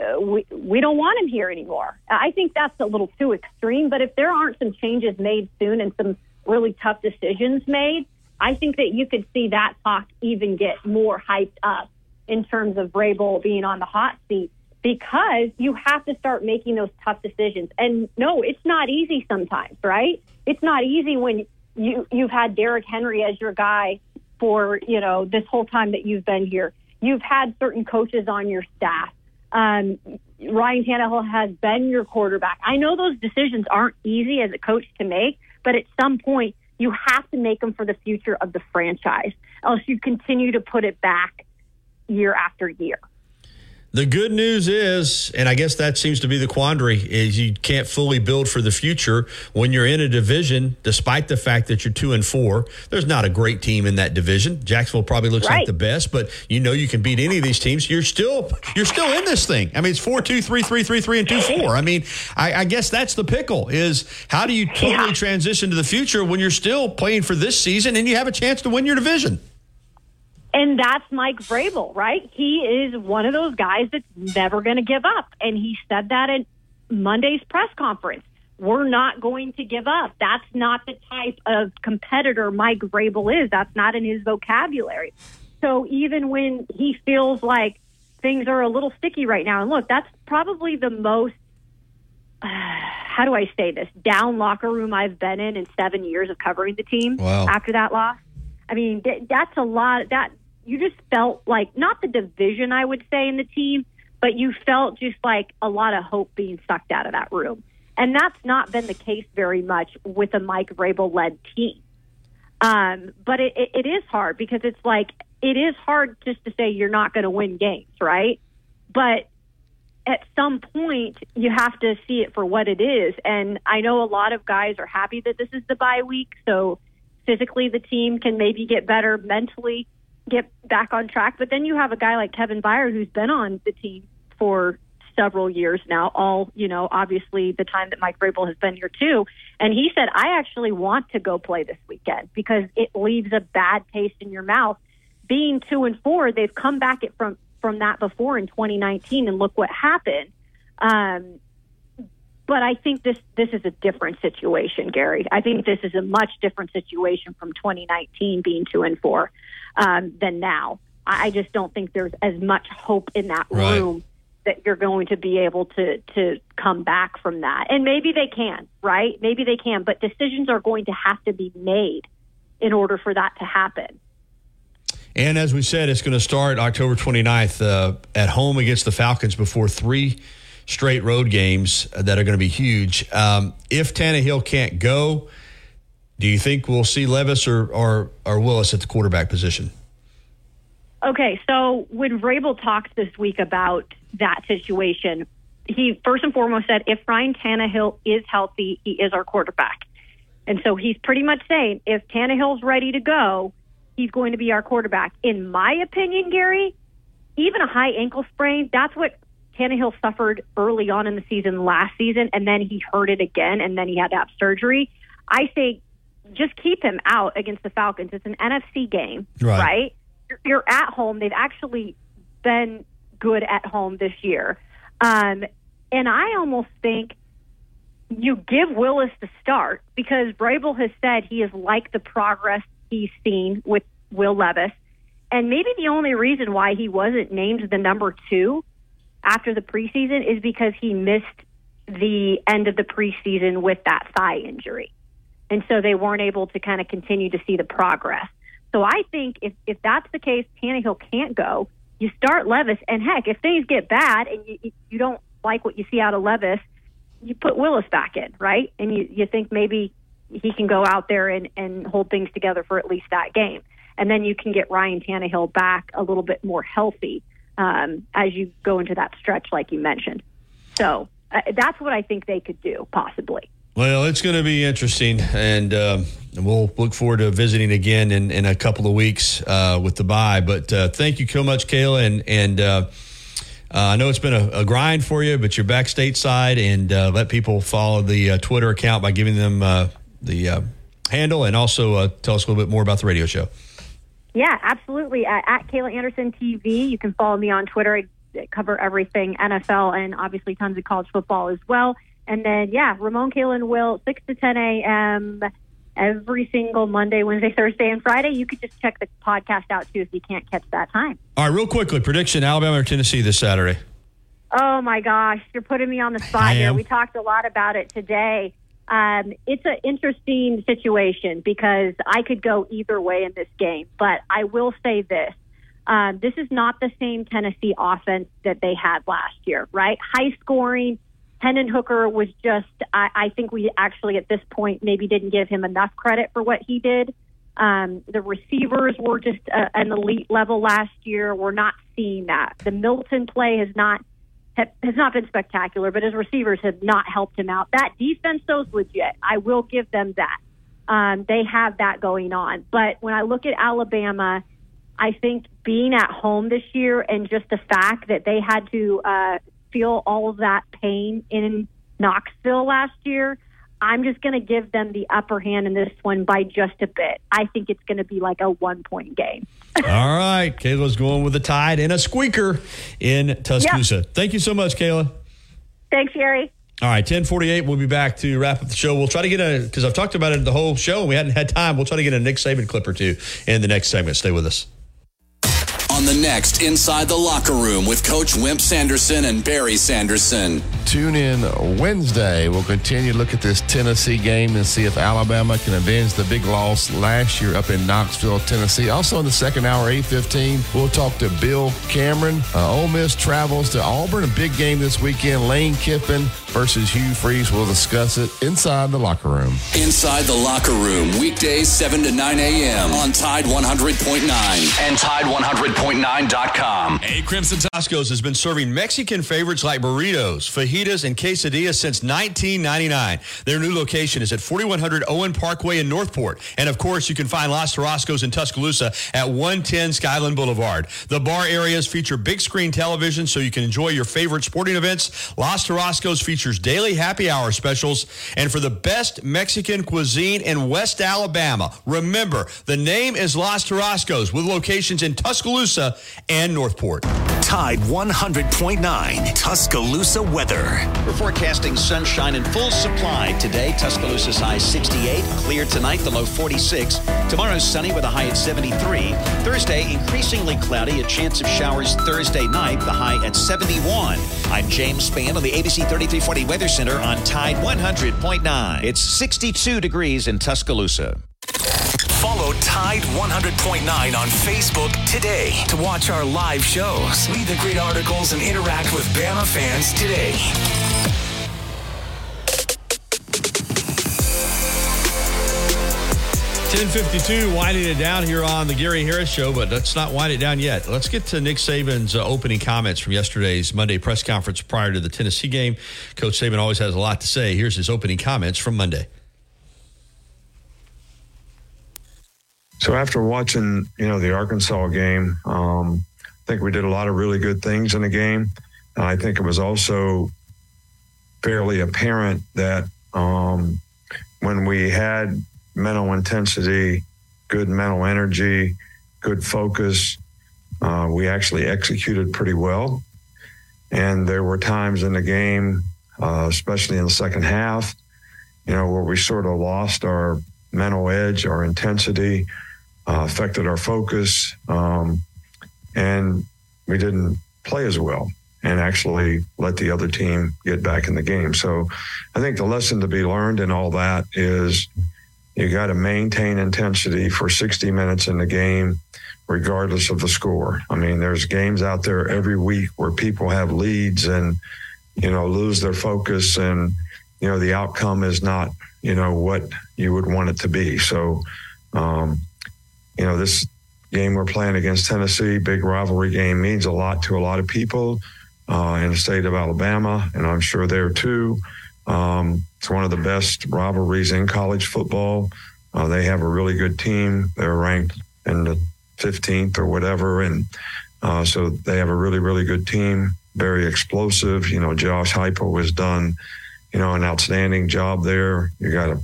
uh, we we don't want him here anymore. I think that's a little too extreme. But if there aren't some changes made soon and some really tough decisions made, I think that you could see that talk even get more hyped up in terms of Vrabel being on the hot seat because you have to start making those tough decisions. And no, it's not easy sometimes, right? It's not easy when you you've had Derrick Henry as your guy for you know this whole time that you've been here. You've had certain coaches on your staff. Um, Ryan Tannehill has been your quarterback. I know those decisions aren't easy as a coach to make, but at some point you have to make them for the future of the franchise, else you continue to put it back year after year. The good news is, and I guess that seems to be the quandary, is you can't fully build for the future when you're in a division, despite the fact that you're two and four. There's not a great team in that division. Jacksonville probably looks like the best, but you know you can beat any of these teams. You're still you're still in this thing. I mean, it's four two, three three, three three, and two four. I mean, I, I guess that's the pickle. Is how do you totally transition to the future when you're still playing for this season and you have a chance to win your division? And that's Mike Vrabel, right? He is one of those guys that's never going to give up. And he said that at Monday's press conference. We're not going to give up. That's not the type of competitor Mike Vrabel is. That's not in his vocabulary. So even when he feels like things are a little sticky right now, and look, that's probably the most, uh, how do I say this, down locker room I've been in in seven years of covering the team Wow. after that loss. I mean, that's a lot. That you just felt like not the division, I would say, in the team, but you felt just like a lot of hope being sucked out of that room, and that's not been the case very much with a Mike Vrabel led team. Um, but it, it, it is hard because it's like it is hard just to say you're not going to win games, right? But at some point you have to see it for what it is. And I know a lot of guys are happy that this is the bye week, so physically the team can maybe get better, mentally get back on track. But then you have a guy like Kevin Byard who's been on the team for several years now, all, you know, obviously the time that Mike Vrabel has been here too. And he said, I actually want to go play this weekend because it leaves a bad taste in your mouth. Being two and four, they've come back it from from that before in 2019, and look what happened. Um, but I think this this is a different situation, Gary. I think this is a much different situation from 2019 being two and four um, than now. I just don't think there's as much hope in that Right. room that you're going to be able to to come back from that. And maybe they can, right? Maybe they can, but decisions are going to have to be made in order for that to happen. And as we said, it's going to start October 29th uh, at home against the Falcons before three straight road games that are going to be huge. Um, if Tannehill can't go, do you think we'll see Levis or, or, or Willis at the quarterback position? Okay, so when Vrabel talked this week about that situation, he first and foremost said if Ryan Tannehill is healthy, he is our quarterback. And so he's pretty much saying if Tannehill's ready to go, he's going to be our quarterback. In my opinion, Gary, even a high ankle sprain, that's what Tannehill suffered early on in the season last season, and then he hurt it again, and then he had to have surgery. I say just keep him out against the Falcons. It's an NFC game, Right. right? You're- at home. They've actually been good at home this year. Um, and I almost think you give Willis the start because Vrabel has said he has liked the progress he's seen with Will Levis. And maybe the only reason why he wasn't named the number two after the preseason is because he missed the end of the preseason with that thigh injury. And so they weren't able to kind of continue to see the progress. So I think if, if that's the case, Tannehill can't go. You start Levis, and heck, if things get bad and you, you don't like what you see out of Levis, you put Willis back in, right? And you, you think maybe he can go out there and, and hold things together for at least that game. And then you can get Ryan Tannehill back a little bit more healthy um, as you go into that stretch, like you mentioned. So uh, that's what I think they could do, possibly. Well, it's going to be interesting, and um, we'll look forward to visiting again in, in a couple of weeks uh, with the bye. But uh, thank you so much, Kayla, and and uh, uh, I know it's been a, a grind for you, but you're back stateside, and uh, let people follow the uh, Twitter account by giving them the handle, and also tell us a little bit more about the radio show. Yeah, absolutely. Uh, at Kayla Anderson TV, you can follow me on Twitter. I cover everything NFL and obviously tons of college football as well. And then, yeah, Ramon, Kayla, and Will, 6 to 10 a.m. every single Monday, Wednesday, Thursday, and Friday. You could just check the podcast out too if you can't catch that time. All right, real quickly, prediction: Alabama or Tennessee this Saturday? Oh my gosh, you're putting me on the spot here. We talked a lot about it today. Um, it's an interesting situation because I could go either way in this game, but I will say this. Um, this is not the same Tennessee offense that they had last year, right? High scoring. Hendon Hooker was just, I, I think we actually at this point maybe didn't give him enough credit for what he did. Um, the receivers were just uh, an elite level last year. We're not seeing that. The Milton play has not ha- has not been spectacular, but his receivers have not helped him out. That defense, though, is legit. I will give them that. Um, they have that going on. But when I look at Alabama, I think being at home this year and just the fact that they had to uh, feel all of that pain in Knoxville last year, I'm just going to give them the upper hand in this one by just a bit. I think it's going to be like a one point game. All right, Kayla's going with the tide and a squeaker in Tuscaloosa. Thank you so much, Kayla. Thanks, Gary. All right, 1048, we'll be back to wrap up the show. We'll try to get a, because I've talked about it the whole show and we hadn't had time. We'll try to get a Nick Saban clip or two in the next segment. Stay with us. On the next Inside the Locker Room with Coach Wimp Sanderson and Barry Sanderson. Tune in Wednesday. We'll continue to look at this Tennessee game and see if Alabama can avenge the big loss last year up in Knoxville, Tennessee. Also in the second hour, 8.15, we'll talk to Bill Cameron. Uh, Ole Miss travels to Auburn, a big game this weekend. Lane Kiffin versus Hugh Freeze. We'll discuss it inside the locker room. Inside the Locker Room, weekdays 7 to 9 a.m. on Tide 100.9 and Tide100.9.com. Hey, Crimson Toscos has been serving Mexican favorites like burritos, fajitas, and quesadillas since 1999. Their new location is at 4100 Owen Parkway in Northport. And of course, you can find Los Tarascos in Tuscaloosa at 110 Skyland Boulevard. The bar areas feature big screen television so you can enjoy your favorite sporting events. Los Tarascos features daily happy hour specials. And for the best Mexican cuisine in West Alabama, remember, the name is Los Tarascos with locations in Tuscaloosa, Tuscaloosa and Northport. Tide 100.9 Tuscaloosa weather. We're forecasting sunshine in full supply today. Tuscaloosa's high 68. Clear tonight, the low 46. Tomorrow's sunny with a high at 73. Thursday, increasingly cloudy. A chance of showers Thursday night, the high at 71. I'm James Spann on the ABC 3340 Weather Center on Tide 100.9. It's 62 degrees in Tuscaloosa. Tide 100.9 on Facebook today to watch our live shows, read the great articles, and interact with Bama fans today. Ten fifty-two, winding it down here on the Gary Harris Show, but let's not wind it down yet. Let's get to Nick Saban's uh, opening comments from yesterday's Monday press conference prior to the Tennessee game. Coach Saban always has a lot to say. Here's his opening comments from Monday. So after watching, you know, the Arkansas game, um, I think we did a lot of really good things in the game. And I think it was also fairly apparent that um, when we had mental intensity, good mental energy, good focus, uh, we actually executed pretty well. And there were times in the game, uh, especially in the second half, you know, where we sort of lost our mental edge, our intensity, uh, affected our focus, um, and we didn't play as well and actually let the other team get back in the game. So I think the lesson to be learned in all that is you got to maintain intensity for 60 minutes in the game, regardless of the score. I mean, there's games out there every week where people have leads and, you know, lose their focus and, you know, the outcome is not, you know, what you would want it to be. So, um, you know, this game we're playing against Tennessee, big rivalry game, means a lot to a lot of people uh, in the state of Alabama, and I'm sure there too. Um, it's one of the best rivalries in college football. Uh, they have a really good team. They're ranked in the 15th or whatever, and uh, so they have a really, really good team. Very explosive. You know, Josh Heupel has done, you know, an outstanding job there. You got to,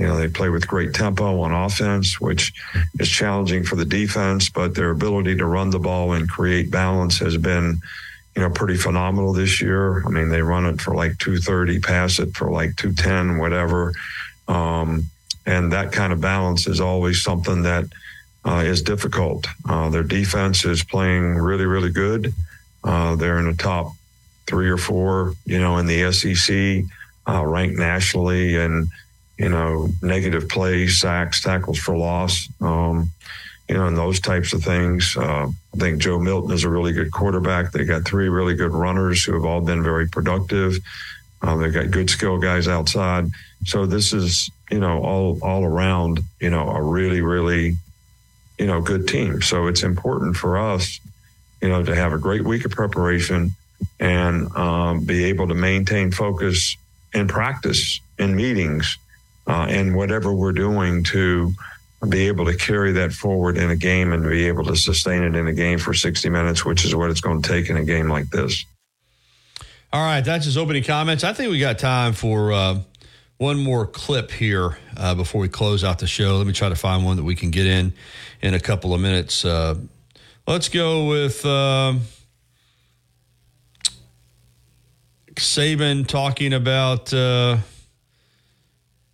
you know, they play with great tempo on offense, which is challenging for the defense, but their ability to run the ball and create balance has been you know, pretty phenomenal this year. I mean, they run it for like 230, pass it for like 210, whatever. Um, and that kind of balance is always something that uh, is difficult. Uh, their defense is playing really, really good. Uh, they're in the top three or four, you know, in the SEC, uh, ranked nationally, and you know, negative plays, sacks, tackles for loss. Um, you know, and those types of things. Uh, I think Joe Milton is a really good quarterback. They got three really good runners who have all been very productive. Uh, they've got good skill guys outside. So this is, you know, all all around, you know, a really, really, you know, good team. So it's important for us, you know, to have a great week of preparation and um, be able to maintain focus in practice, in meetings, uh, and whatever we're doing to be able to carry that forward in a game and be able to sustain it in a game for 60 minutes, which is what it's going to take in a game like this. All right, that's his opening comments. I think we got time for uh, one more clip here uh, before we close out the show. Let me try to find one that we can get in in a couple of minutes. Uh, let's go with um, Saban talking about uh,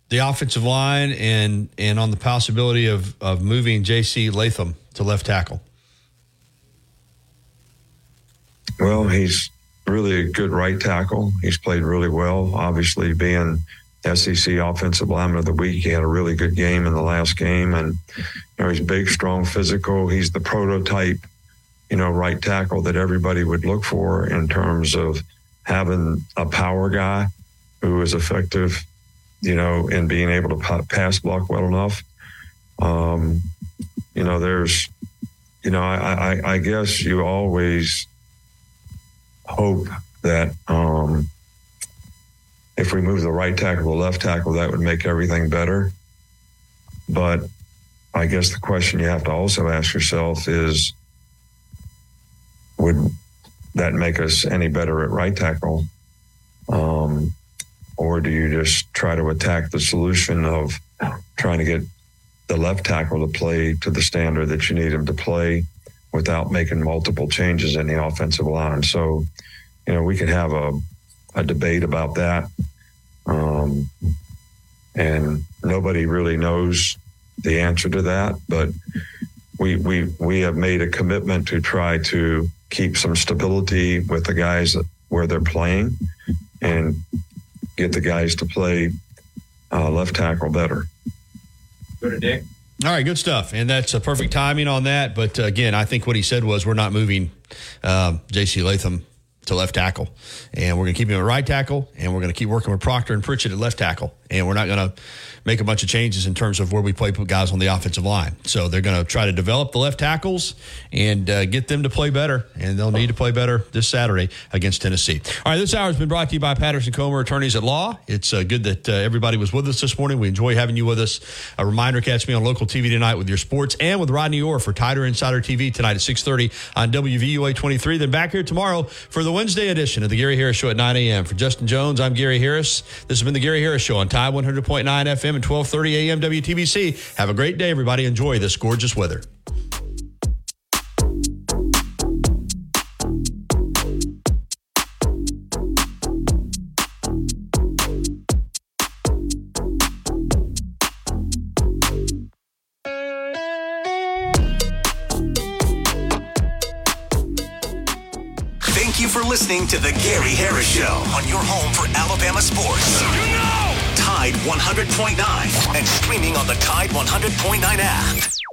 the offensive line and and on the possibility of of moving J.C. Latham to left tackle. Well, he's really a good right tackle. He's played really well. Obviously, being SEC Offensive Lineman of the Week, he had a really good game in the last game, and you know he's big, strong, physical. He's the prototype, you know, right tackle that everybody would look for in terms of having a power guy who is effective you know, and being able to pass block well enough. Um, you know, there's, you know, I, I, I guess you always hope that um, if we move the right tackle to left tackle, that would make everything better. But I guess the question you have to also ask yourself is would that make us any better at right tackle? Um, or do you just try to attack the solution of trying to get the left tackle to play to the standard that you need him to play? without making multiple changes in the offensive line. So, you know, we could have a, a debate about that. Um, and nobody really knows the answer to that, but we, we, we have made a commitment to try to keep some stability with the guys where they're playing and get the guys to play uh, left tackle better. Go to Dick. All right, good stuff, and that's a perfect timing on that. But uh, again, I think what he said was we're not moving um, J.C. Latham to left tackle, and we're going to keep him at right tackle, and we're going to keep working with Proctor and Pritchett at left tackle, and we're not going to make a bunch of changes in terms of where we play guys on the offensive line. So they're going to try to develop the left tackles and uh, get them to play better, and they'll need to play better this Saturday against Tennessee. All right, this hour has been brought to you by Patterson Comer Attorneys at Law. It's uh, good that uh, everybody was with us this morning. We enjoy having you with us. A reminder: catch me on local TV tonight with your sports and with Rodney Orr for Tider Insider TV tonight at 6:30 on WVUA 23. Then back here tomorrow for the Wednesday edition of the Gary Harris Show at 9 a.m. For Justin Jones, I'm Gary Harris. This has been the Gary Harris Show on Tide 100.9 FM and 12:30 a.m. WTBC. Have a great day, everybody. Enjoy this gorgeous weather. Thank you for listening to the Gary Harris Show on your home for Alabama sports. Tide 100.9 and streaming on the Tide 100.9 app.